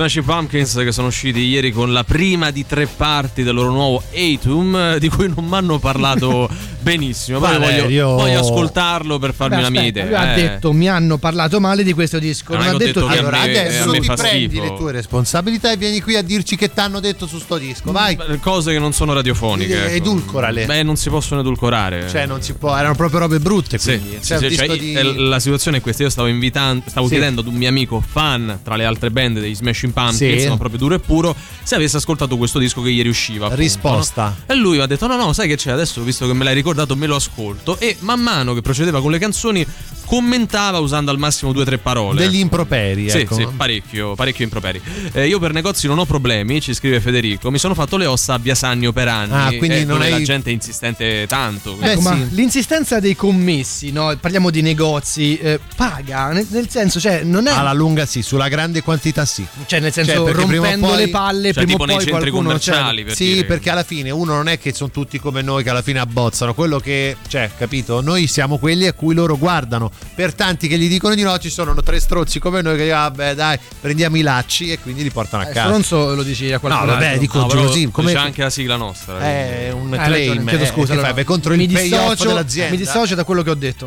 Smashing Pumpkins che sono usciti ieri con la prima di tre parti del loro nuovo Atum di cui non mi hanno parlato benissimo. Poi voglio, Valerio. voglio ascoltarlo per farmi Beh, una mia idea. lui ha eh. detto mi hanno parlato male di questo disco. Non Non, è ha detto detto che Allora me- a adesso ti prendi schifo. le tue responsabilità e vieni qui a dirci che t'hanno detto su sto disco. Vai. Cose che non sono radiofoniche. Eh, ecco. edulcorale. Beh, non si possono edulcorare. Cioè, non si può, erano proprio robe brutte. Sì, Quindi. sì, Cioè, sì, cioè, di- eh, la situazione è questa: io stavo invitando, stavo Sì. chiedendo ad un mio amico fan, tra le altre band dei Smashing Pumpkins, Sì. ma proprio duro e puro, se avesse ascoltato questo disco che ieri usciva. appunto, Risposta. no? E lui mi ha detto: No, no, sai che c'è? Adesso, visto che me l'hai ricordato, me lo ascolto. E man mano che procedeva con le canzoni, commentava usando al massimo due o tre parole. Degli improperi, Sì, ecco. sì, parecchio, parecchio improperi. Eh, io per negozi non ho problemi, ci scrive Federico. Mi sono fatto le ossa a Via Sannio per anni. Ah, quindi eh, non hai- la gente è insistente tanto. Ecco, ma l'insistenza dei commessi, no? parliamo di negozi, eh, paga, nel, nel senso, cioè, non è. Alla lunga sì, sulla grande quantità sì. Cioè, nel senso, Cioè, perché prima o rompendo poi- le palle, Cioè, prima tipo o nei poi centri qualcuno commerciali, cioè, per sì, dire. perché alla fine uno non è che sono tutti come noi che alla fine abbozzano, quello che, cioè, capito? Noi siamo quelli a cui loro guardano. Per tanti che gli dicono di no, ci sono tre strozzi come noi che dicono, vabbè, dai, prendiamo i lacci e quindi li portano a Eh, casa. stronzo lo dici a qualcun No, vabbè, altro. dico No, così, come c'è anche la sigla nostra. è un Hai ragione, claim, chiedo eh, scusa. che allora, fai? Contro mi il dissocio- dell'azienda. Mi dissocio da quello che ho detto.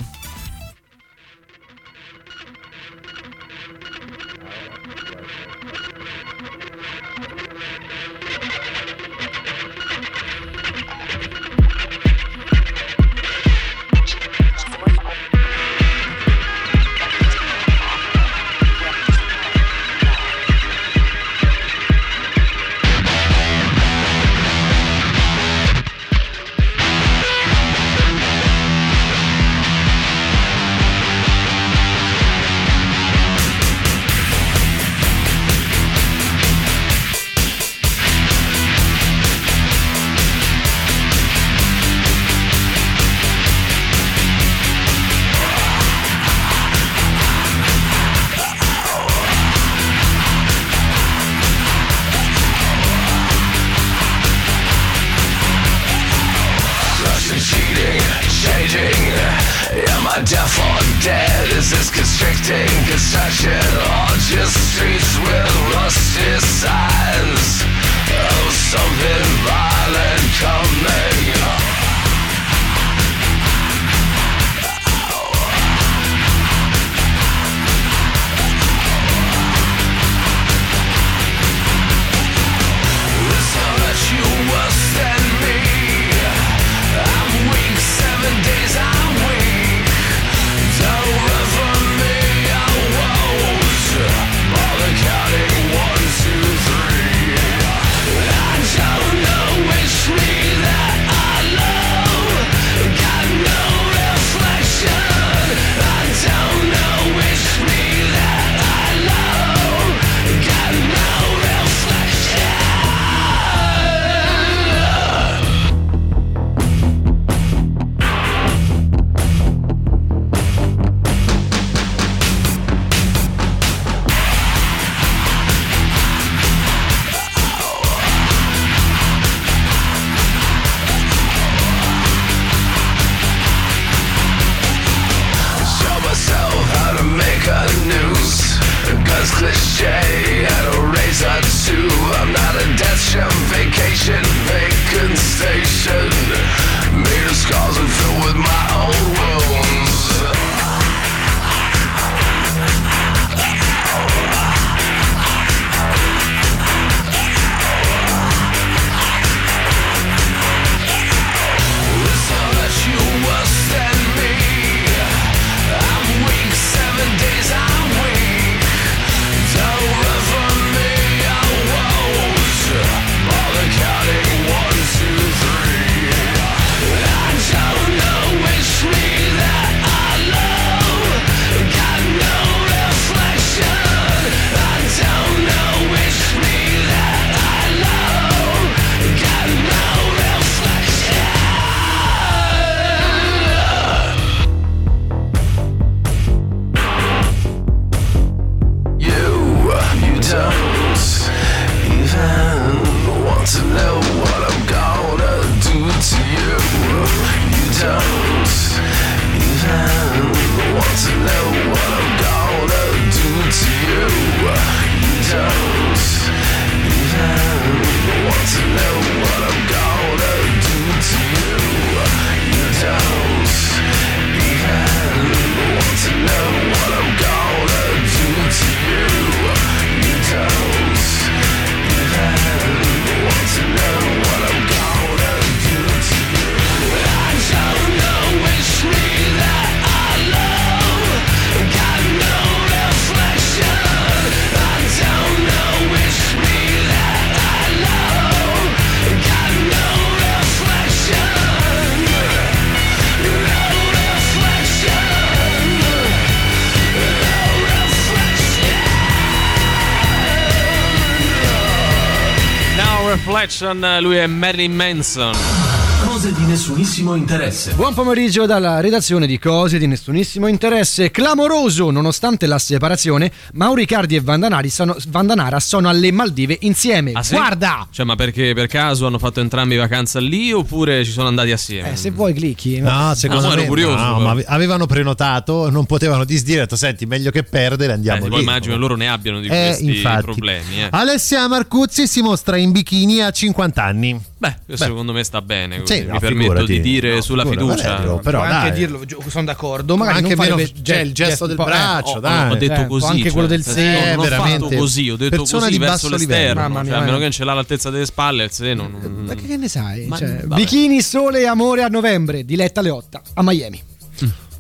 Reflection, lui è Marilyn Manson. Cose di nessunissimo interesse. Buon pomeriggio dalla redazione di Cose di nessunissimo interesse. Clamoroso, nonostante la separazione, Mauro Icardi e Vandanari sono, Vandanara sono alle Maldive insieme. Ah, sì? Guarda! Cioè, ma perché per caso hanno fatto entrambi vacanza lì oppure ci sono andati assieme? Eh, se vuoi clicchi. No, secondo No, me ero curioso, no, ma ave- avevano prenotato, non potevano disdire, hanno detto senti, meglio che perdere, andiamo Eh, lì. poi immagino loro ne abbiano di Eh, questi infatti. problemi. Eh. Alessia Marcuzzi si mostra in bikini a 50 anni. Beh, secondo me sta bene. Sì, Mi permetto figurati. di dire No, sulla figura, fiducia. Valerio, però Puoi anche dai. dirlo, sono d'accordo. Magari Anche non meno- farebbe c'è il gesto del po', eh, braccio, Oh, dai. ho detto Eh, così. anche cioè, quello del seno. non ho veramente. fatto così, ho detto Persona così di verso basso livello. l'esterno. Mamma Cioè, mia. a meno che non ce l'ha all'altezza delle spalle, il seno. non- Ma che ne sai? Ma- Cioè, bikini, sole e amore a novembre. Diletta Leotta a Miami.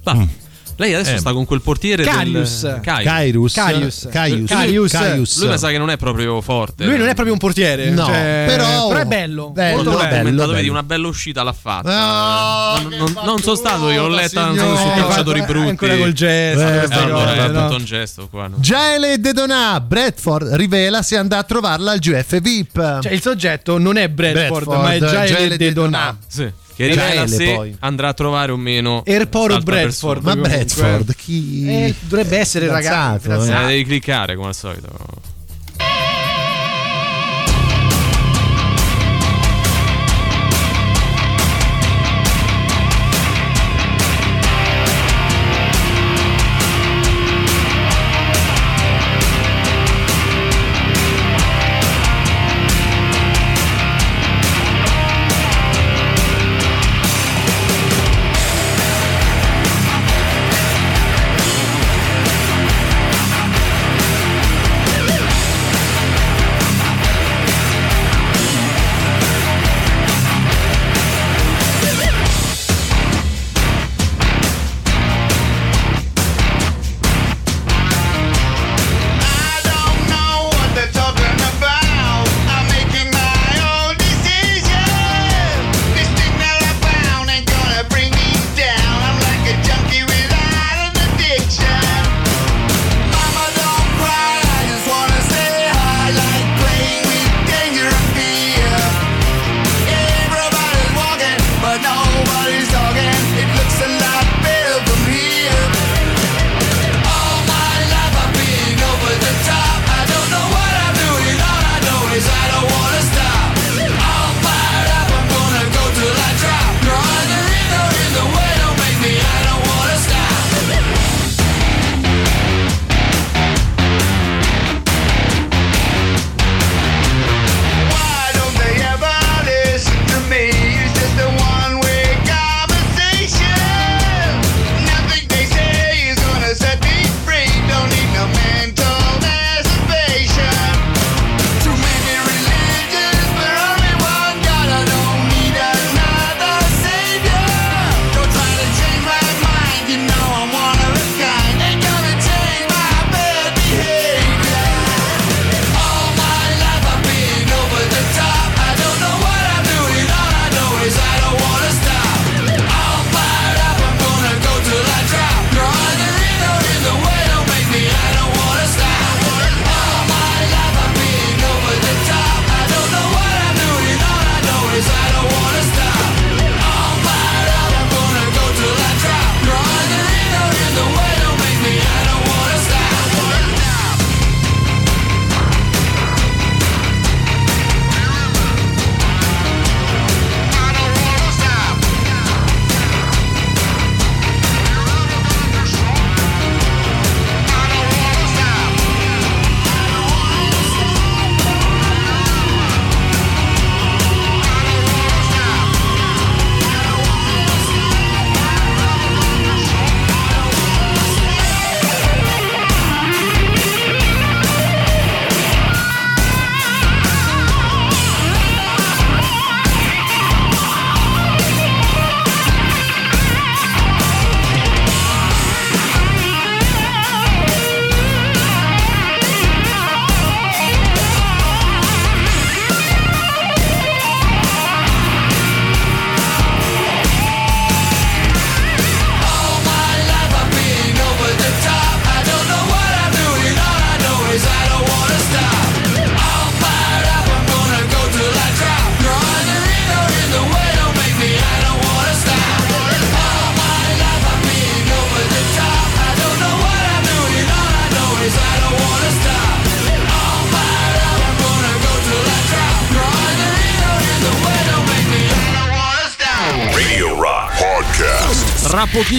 Va. Lei adesso Eh. sta con quel portiere Carius. del Cai- Caius. Carius. Caius. Carius. Caius. Lui mi sa che non è proprio forte. Lui non è proprio un portiere. No, cioè, però- però è bello. bello, molto bello. vedi, una bella uscita l'ha fatta. No, non, non- non sono stato io, l'ho letta non su Eh, calciatori guarda, brutti. ancora col gesto, Eh, allora, cose, è no? tutto un gesto qua. no? Gaele De Donà, Bradford rivela se andrà a trovarla al GF VIP. Cioè, il soggetto non è Bradford, Bradford, ma è già Gaele De Donà. Sì. Che rivela se poi. andrà a trovare o meno. Airport l'altra Bradford. Ma persona. Bradford, chi? Eh, dovrebbe essere ragazzo. Eh. Eh, devi cliccare come al solito.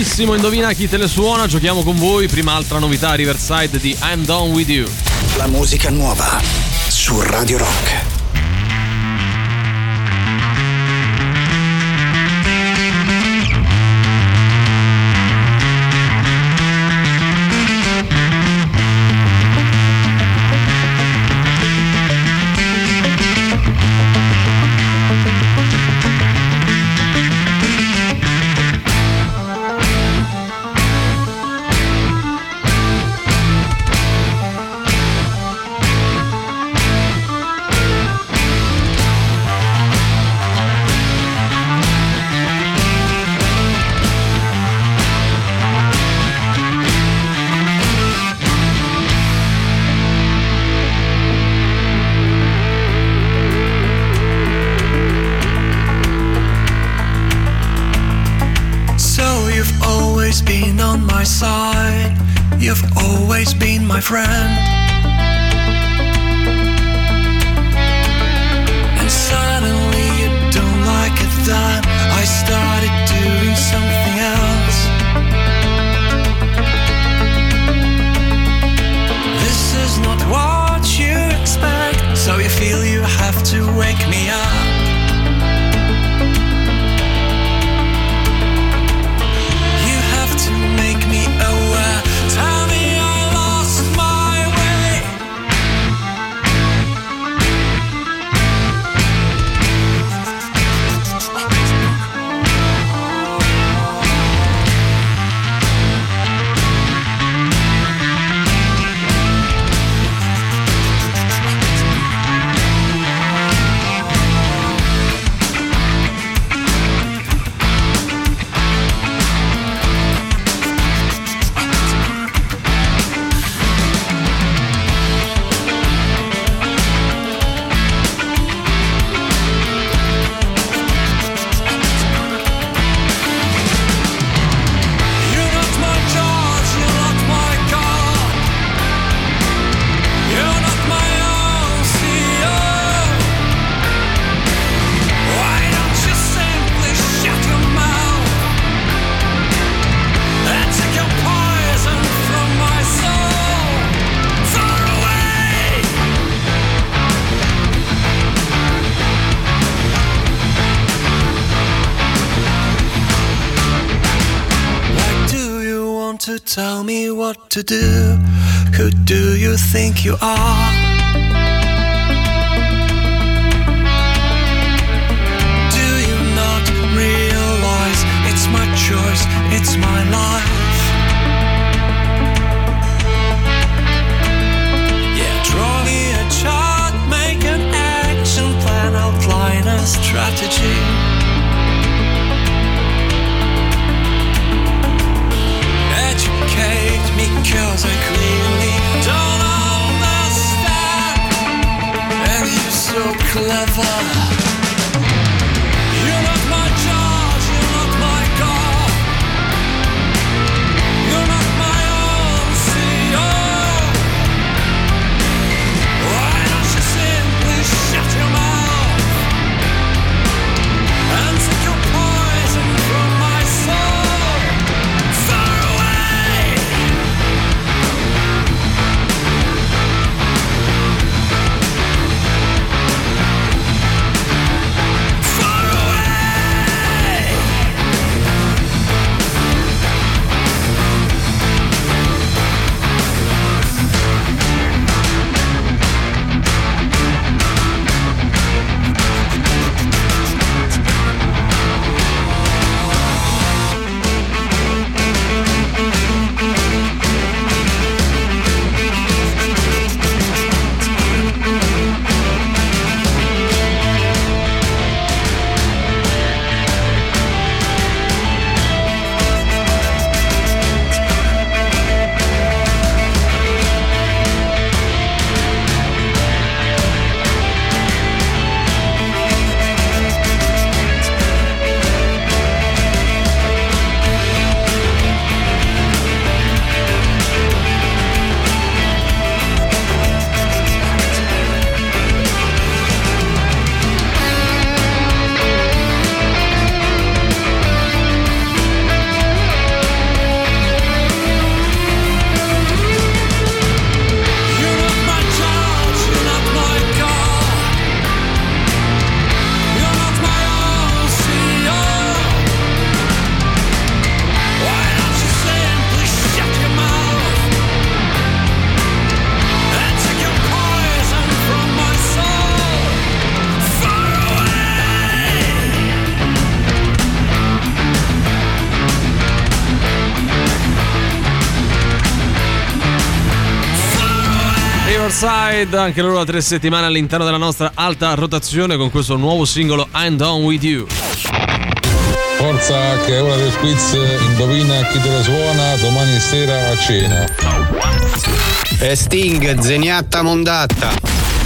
prestissimo, indovina chi te le suona, giochiamo con voi, prima altra novità Riverside di I'm Done With You. La musica nuova su Radio Rock. to do. Who do you think you are? Do you not realize it's my choice, it's my Riverside, anche loro da tre settimane all'interno della nostra alta rotazione con questo nuovo singolo I'm Done With You. Forza che è ora del quiz, indovina chi te la suona domani sera a cena. E Sting, zeniatta mondatta.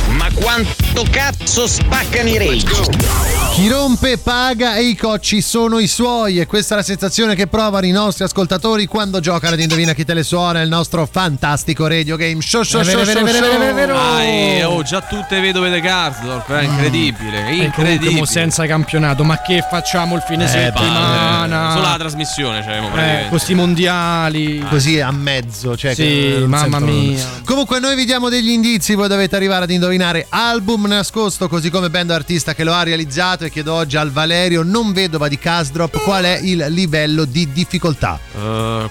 Ma quanto cazzo spaccano i rage? Chi rompe paga e i cocci sono i suoi e questa è la sensazione che provano i nostri ascoltatori quando giocano ad Indovina chi te le suona il nostro fantastico radio game show show show, show, show. oh, già tutte vedove di Garsdorp, è incredibile, E comunque incredibile. mo senza campionato, ma che facciamo il fine Eh, settimana? palle. Solo la trasmissione c'avevamo eh, questi mondiali. Così a mezzo, cioè Sì, mamma mia. Comunque noi vi diamo degli indizi, voi dovete arrivare ad indovinare album nascosto, così come band o artista che lo ha realizzato e chiedo oggi al Valerio non vedova di Casdrop qual è il livello di difficoltà.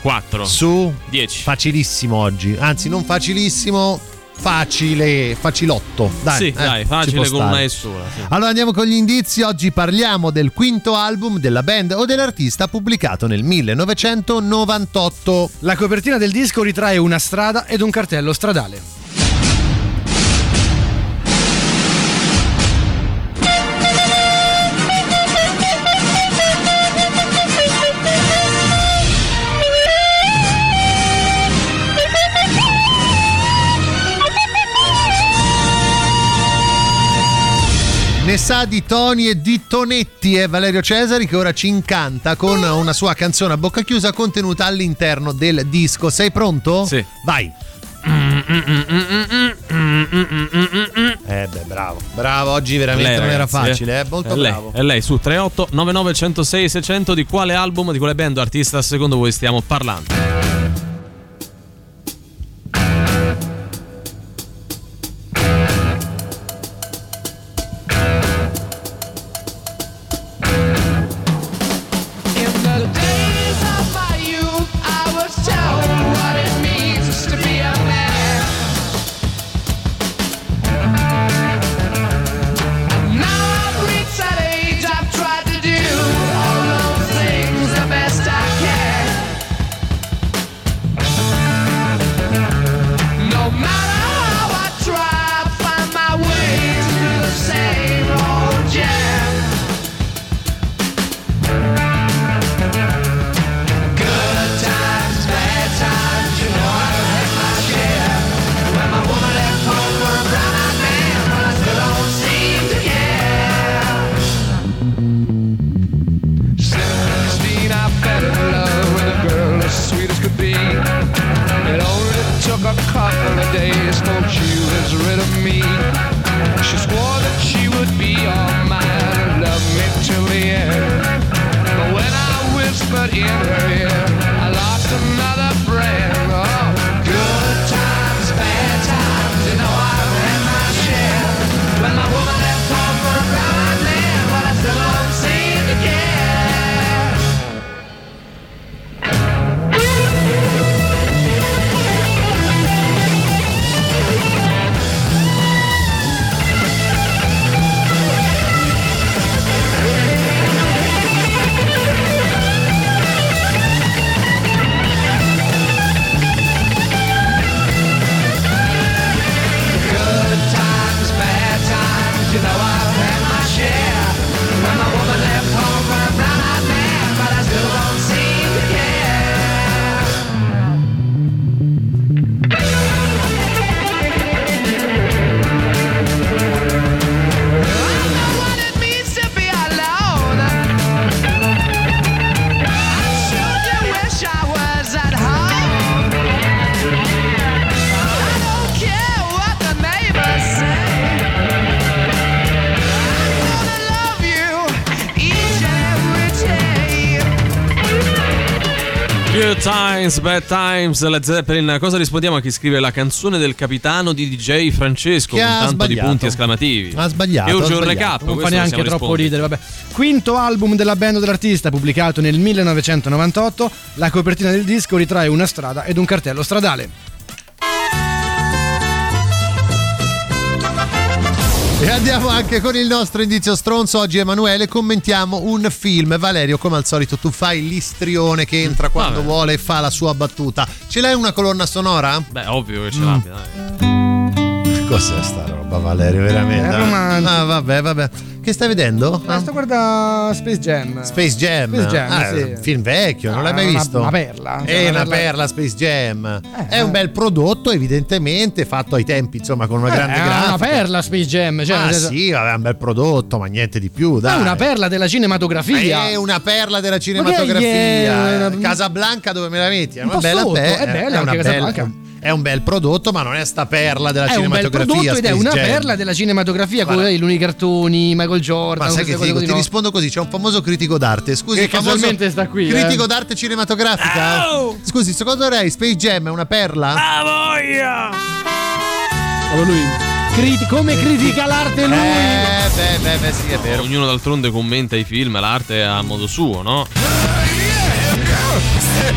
4 Su 10. Facilissimo oggi, anzi non facilissimo, facile, facilotto. Dai, sì, eh, dai, ci facile con una stare. e sola. sì. Allora andiamo con gli indizi, oggi parliamo del quinto album della band o dell'artista pubblicato nel 1998. La copertina del disco ritrae una strada ed un cartello stradale. Ne sa di Tony e di Tonetti è Valerio Cesari che ora ci incanta con una sua canzone a bocca chiusa contenuta all'interno del disco. Sei pronto? Sì. Vai. Eh beh, bravo. Bravo, oggi veramente Lei, non era ragazzi, facile, eh. Molto è lei, bravo. È lei su 38 99 106 600 di quale album, di quale band o artista secondo voi stiamo parlando? Times, bad times, Led Zeppelin. Cosa rispondiamo a chi scrive la canzone del capitano di DJ Francesco Che con tanto di sbagliato. punti esclamativi? Ha sbagliato, ha urge un recap. Non fa neanche troppo ridere, vabbè. Quinto album della band dell'artista, pubblicato nel 1998. La copertina del disco ritrae una strada ed un cartello stradale. E andiamo anche con il nostro indizio stronzo. Oggi Emanuele commentiamo un film. Valerio, come al solito, tu fai l'istrione che entra quando Vabbè. vuole e fa la sua battuta. Ce l'hai una colonna sonora? Beh, ovvio che ce Mm. l'abbia. dai. cos'è sta roba, Valerio? Veramente? È romantico. Ah, vabbè, vabbè. Che stai vedendo? Ma sto guardando Space Jam. Space Jam. Space Jam, Ah, sì. Film vecchio, non l'hai mai una- visto? una perla. È Cioè, una una perla- perla Space Jam. È un bel prodotto, evidentemente, fatto ai tempi, insomma, con una grande Eh, è grafica. una perla Space Jam. Cioè, ah, senso- sì, vabbè, è un bel prodotto, ma niente di più, è dai. una perla della cinematografia. È una perla della cinematografia. è? Casablanca dove me la metti? È Un una bella sotto, pe- è bella una anche bella- Casablanca. È un bel prodotto, ma non è sta perla della è un bel cinematografia. prodotto ed è una Jam. perla della cinematografia Guarda. con i lunghi cartoni, Michael Jordan. Ma sai che ti dico? Ti no? rispondo così: c'è un famoso critico d'arte. Scusi, Che famoso casualmente sta qui, Critico eh. d'arte cinematografica. Scusi, secondo lei Space Jam è una perla? Ah, voglia! Oh, lui. Come critica l'arte lui? Eh, beh, beh, beh, sì, è vero. Ognuno d'altronde commenta i film, l'arte a modo suo, no?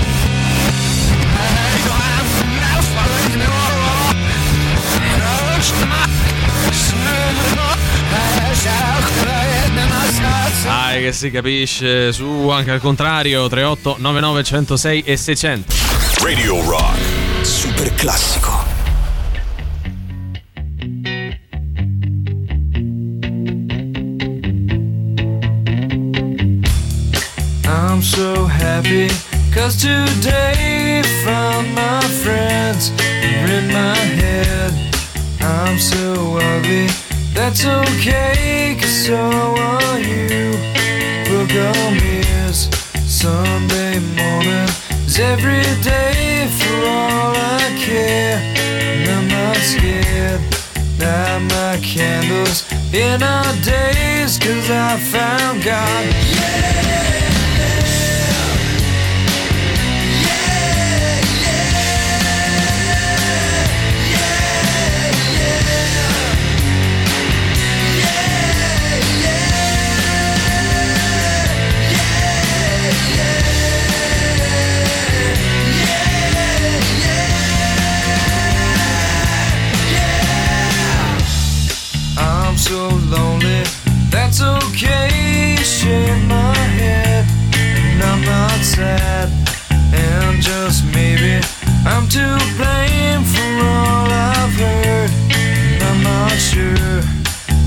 Che si capisce su anche al contrario 38 99 106 e 600 Radio Rock. Super classico. I'm so happy cause today found my friends are in my head. I'm so ugly, that's okay cause so every day for all I care. And I'm not scared. Light my candles in our days cause I found God. I'm Shake my head, and I'm not sad. And just maybe I'm to blame for all I've heard. And I'm not sure.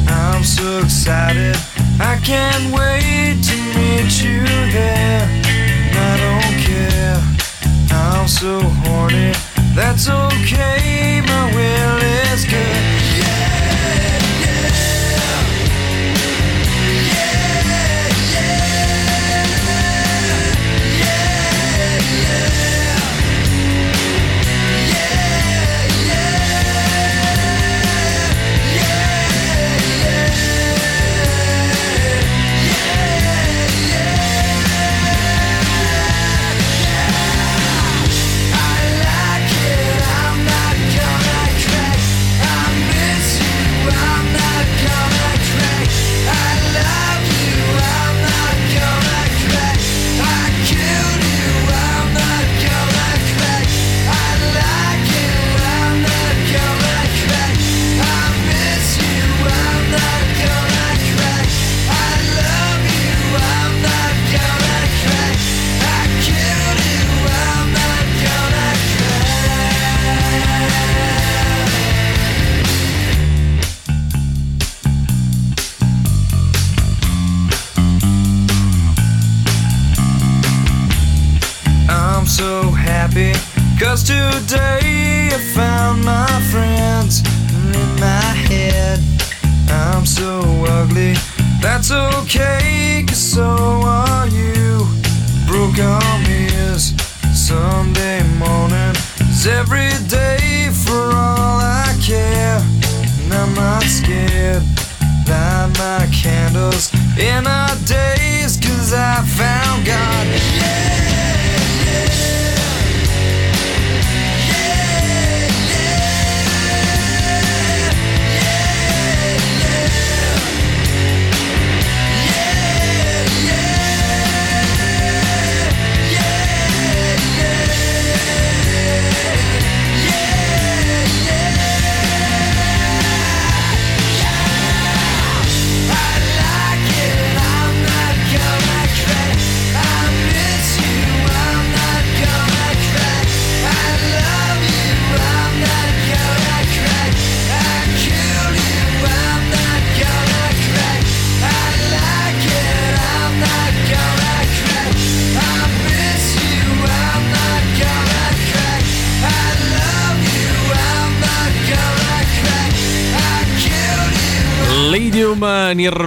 I'm so excited, I can't wait to meet you there. And I don't care, I'm so horny. That's okay, my will is good.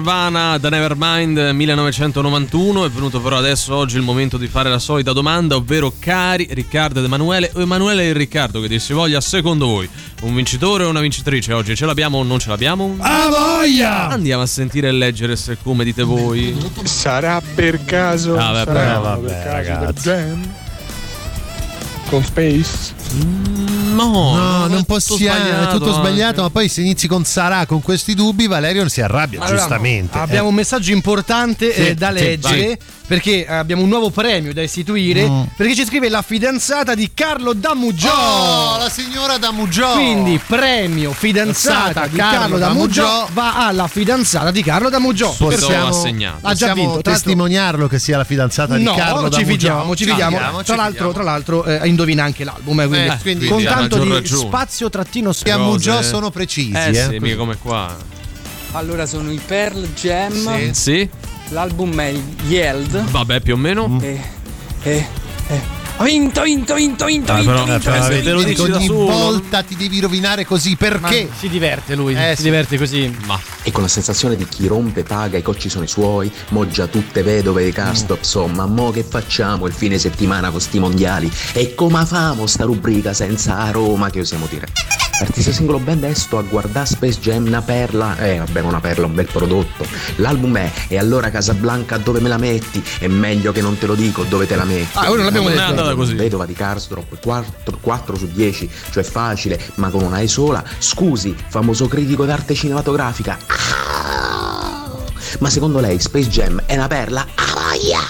Nirvana da Nevermind 1991 è venuto però adesso oggi il momento di fare la solita domanda ovvero cari Riccardo ed Emanuele o Emanuele e Riccardo che dir si voglia secondo voi un vincitore o una vincitrice oggi ce l'abbiamo o non ce l'abbiamo? A voglia! Andiamo a sentire e leggere se come dite voi Sarà per caso. Ah, vabbè, sarà vabbè, per caso ragazzi. Con Space? No, No, non possiamo, è sbagliato tutto anche. sbagliato, ma poi se inizi con Sarà con questi dubbi, Valerio si arrabbia, Allora, giustamente. Abbiamo Eh. un messaggio importante Sì, eh, da sì, leggere vai. Perché abbiamo un nuovo premio da istituire Mm. perché ci scrive la fidanzata di Carlo Damuggiò. Oh, la signora Damuggiò. Quindi premio fidanzata di Carlo Carlo Damuggiò Damuggiò va alla fidanzata di Carlo Damuggiò. Possiamo, Ha già possiamo vinto. Testimoniarlo che sia la fidanzata No, di Carlo ci Damuggiò? fidiamo, ci fidiamo. Ci tra l'altro, tra l'altro eh, indovina anche l'album, eh, quindi, Eh, quindi con tanto di ragione. spazio trattino Gli Amuggiò sono precisi, eh, eh, sì, come qua Allora sono i Pearl Jam. Sì. L'album è Yelled. Vabbè più o meno E, e, e. Ho vinto, vinto, vinto, vinto, Ah, vinto, però- vinto, eh, però vinto, te lo vinto. dici da ogni solo. volta ti devi rovinare così perché? si diverte lui, Eh, si sì. diverte così. Ma E con la sensazione di chi rompe paga, i cocci sono i suoi, moggia tutte vedove di castop, insomma, mo che facciamo il fine settimana con sti mondiali? E come famo sta rubrica senza Roma che osiamo dire? Artista singolo band è sto a guardare Space Jam una perla, eh vabbè una perla, un bel prodotto. L'album è E allora Casablanca dove me la metti? È meglio che non te lo dico dove te la metti. Ah, ora non l'abbiamo andata così. Vedova di Karsdorp 4, 4 su 10, cioè facile, ma con una E sola. Scusi, famoso critico d'arte cinematografica. Ma secondo lei Space Jam è una perla? Ah, voglia!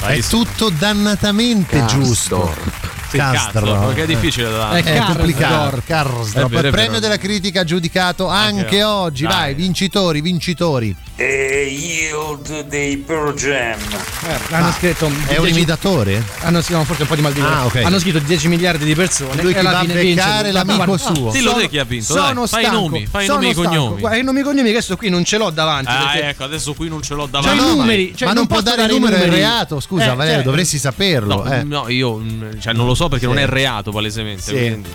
È tutto dannatamente Karsdorp. giusto. Sì, Castro. cazzo, perché è difficile da È, Karsdorp. complicato. Karsdorp. È vero, è premio della critica giudicato anche, Anche- oggi. Vai, vincitori, vincitori. E Yield dei Pearl Jam. Eh, hanno scritto È un 10 imitatore? Hanno scritto forse un po' di mal di. Ah, ok. Hanno scritto 10 miliardi di persone Lui e che alla va a fine vince l'amico suo. Dillo te chi ha vinto, Sono dai, fai i nomi, fai i nomi e cognomi. Guarda, i nomi e cognomi che adesso qui non ce l'ho davanti. Ah ecco adesso qui non ce l'ho Cioè, davanti i no, ma- numeri, cioè, ma non può posso dare il numero, è reato. Scusa, Eh, Valerio, cioè- dovresti saperlo. No, eh. no, io cioè, non lo so perché Sì. non è reato palesemente. Sì. Quindi.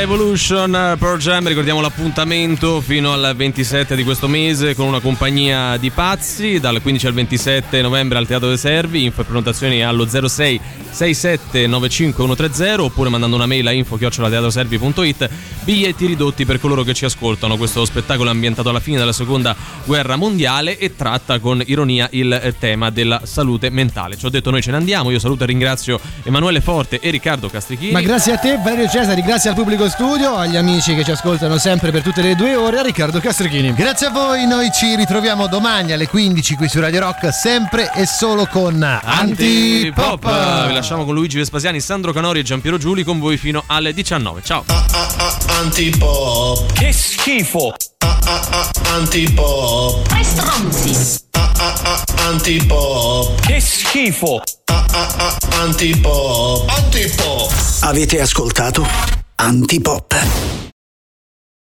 Evolution eh, Pearl Jam, ricordiamo l'appuntamento fino al 27 di questo mese con una compagnia di pazzi, dal 15 al 27 novembre al Teatro dei Servi, info e prenotazioni allo 06 67 95 130 oppure mandando una mail a info teatroservi.it biglietti ridotti per coloro che ci ascoltano. Questo spettacolo è ambientato alla fine della seconda guerra mondiale e tratta con ironia il eh, tema della salute mentale. Ci ho detto noi ce ne andiamo, io saluto e ringrazio Emanuele Forte e Riccardo Castrichini. Ma grazie a te, Valerio Cesari, grazie al pubblico studio, agli amici che ci ascoltano sempre per tutte le due ore, a Riccardo Castrichini. Grazie a voi, noi ci ritroviamo domani alle 15 qui su Radio Rock, sempre e solo con Antipop. Antipop. Lasciamo con Luigi Vespasiani, Sandro Canori e Giampiero Giuli con voi fino alle 19. Ciao. Antipop. Che schifo. Antipop. Tre stronzi. Antipop. Che schifo. Antipop. Antipop. Avete ascoltato Antipop.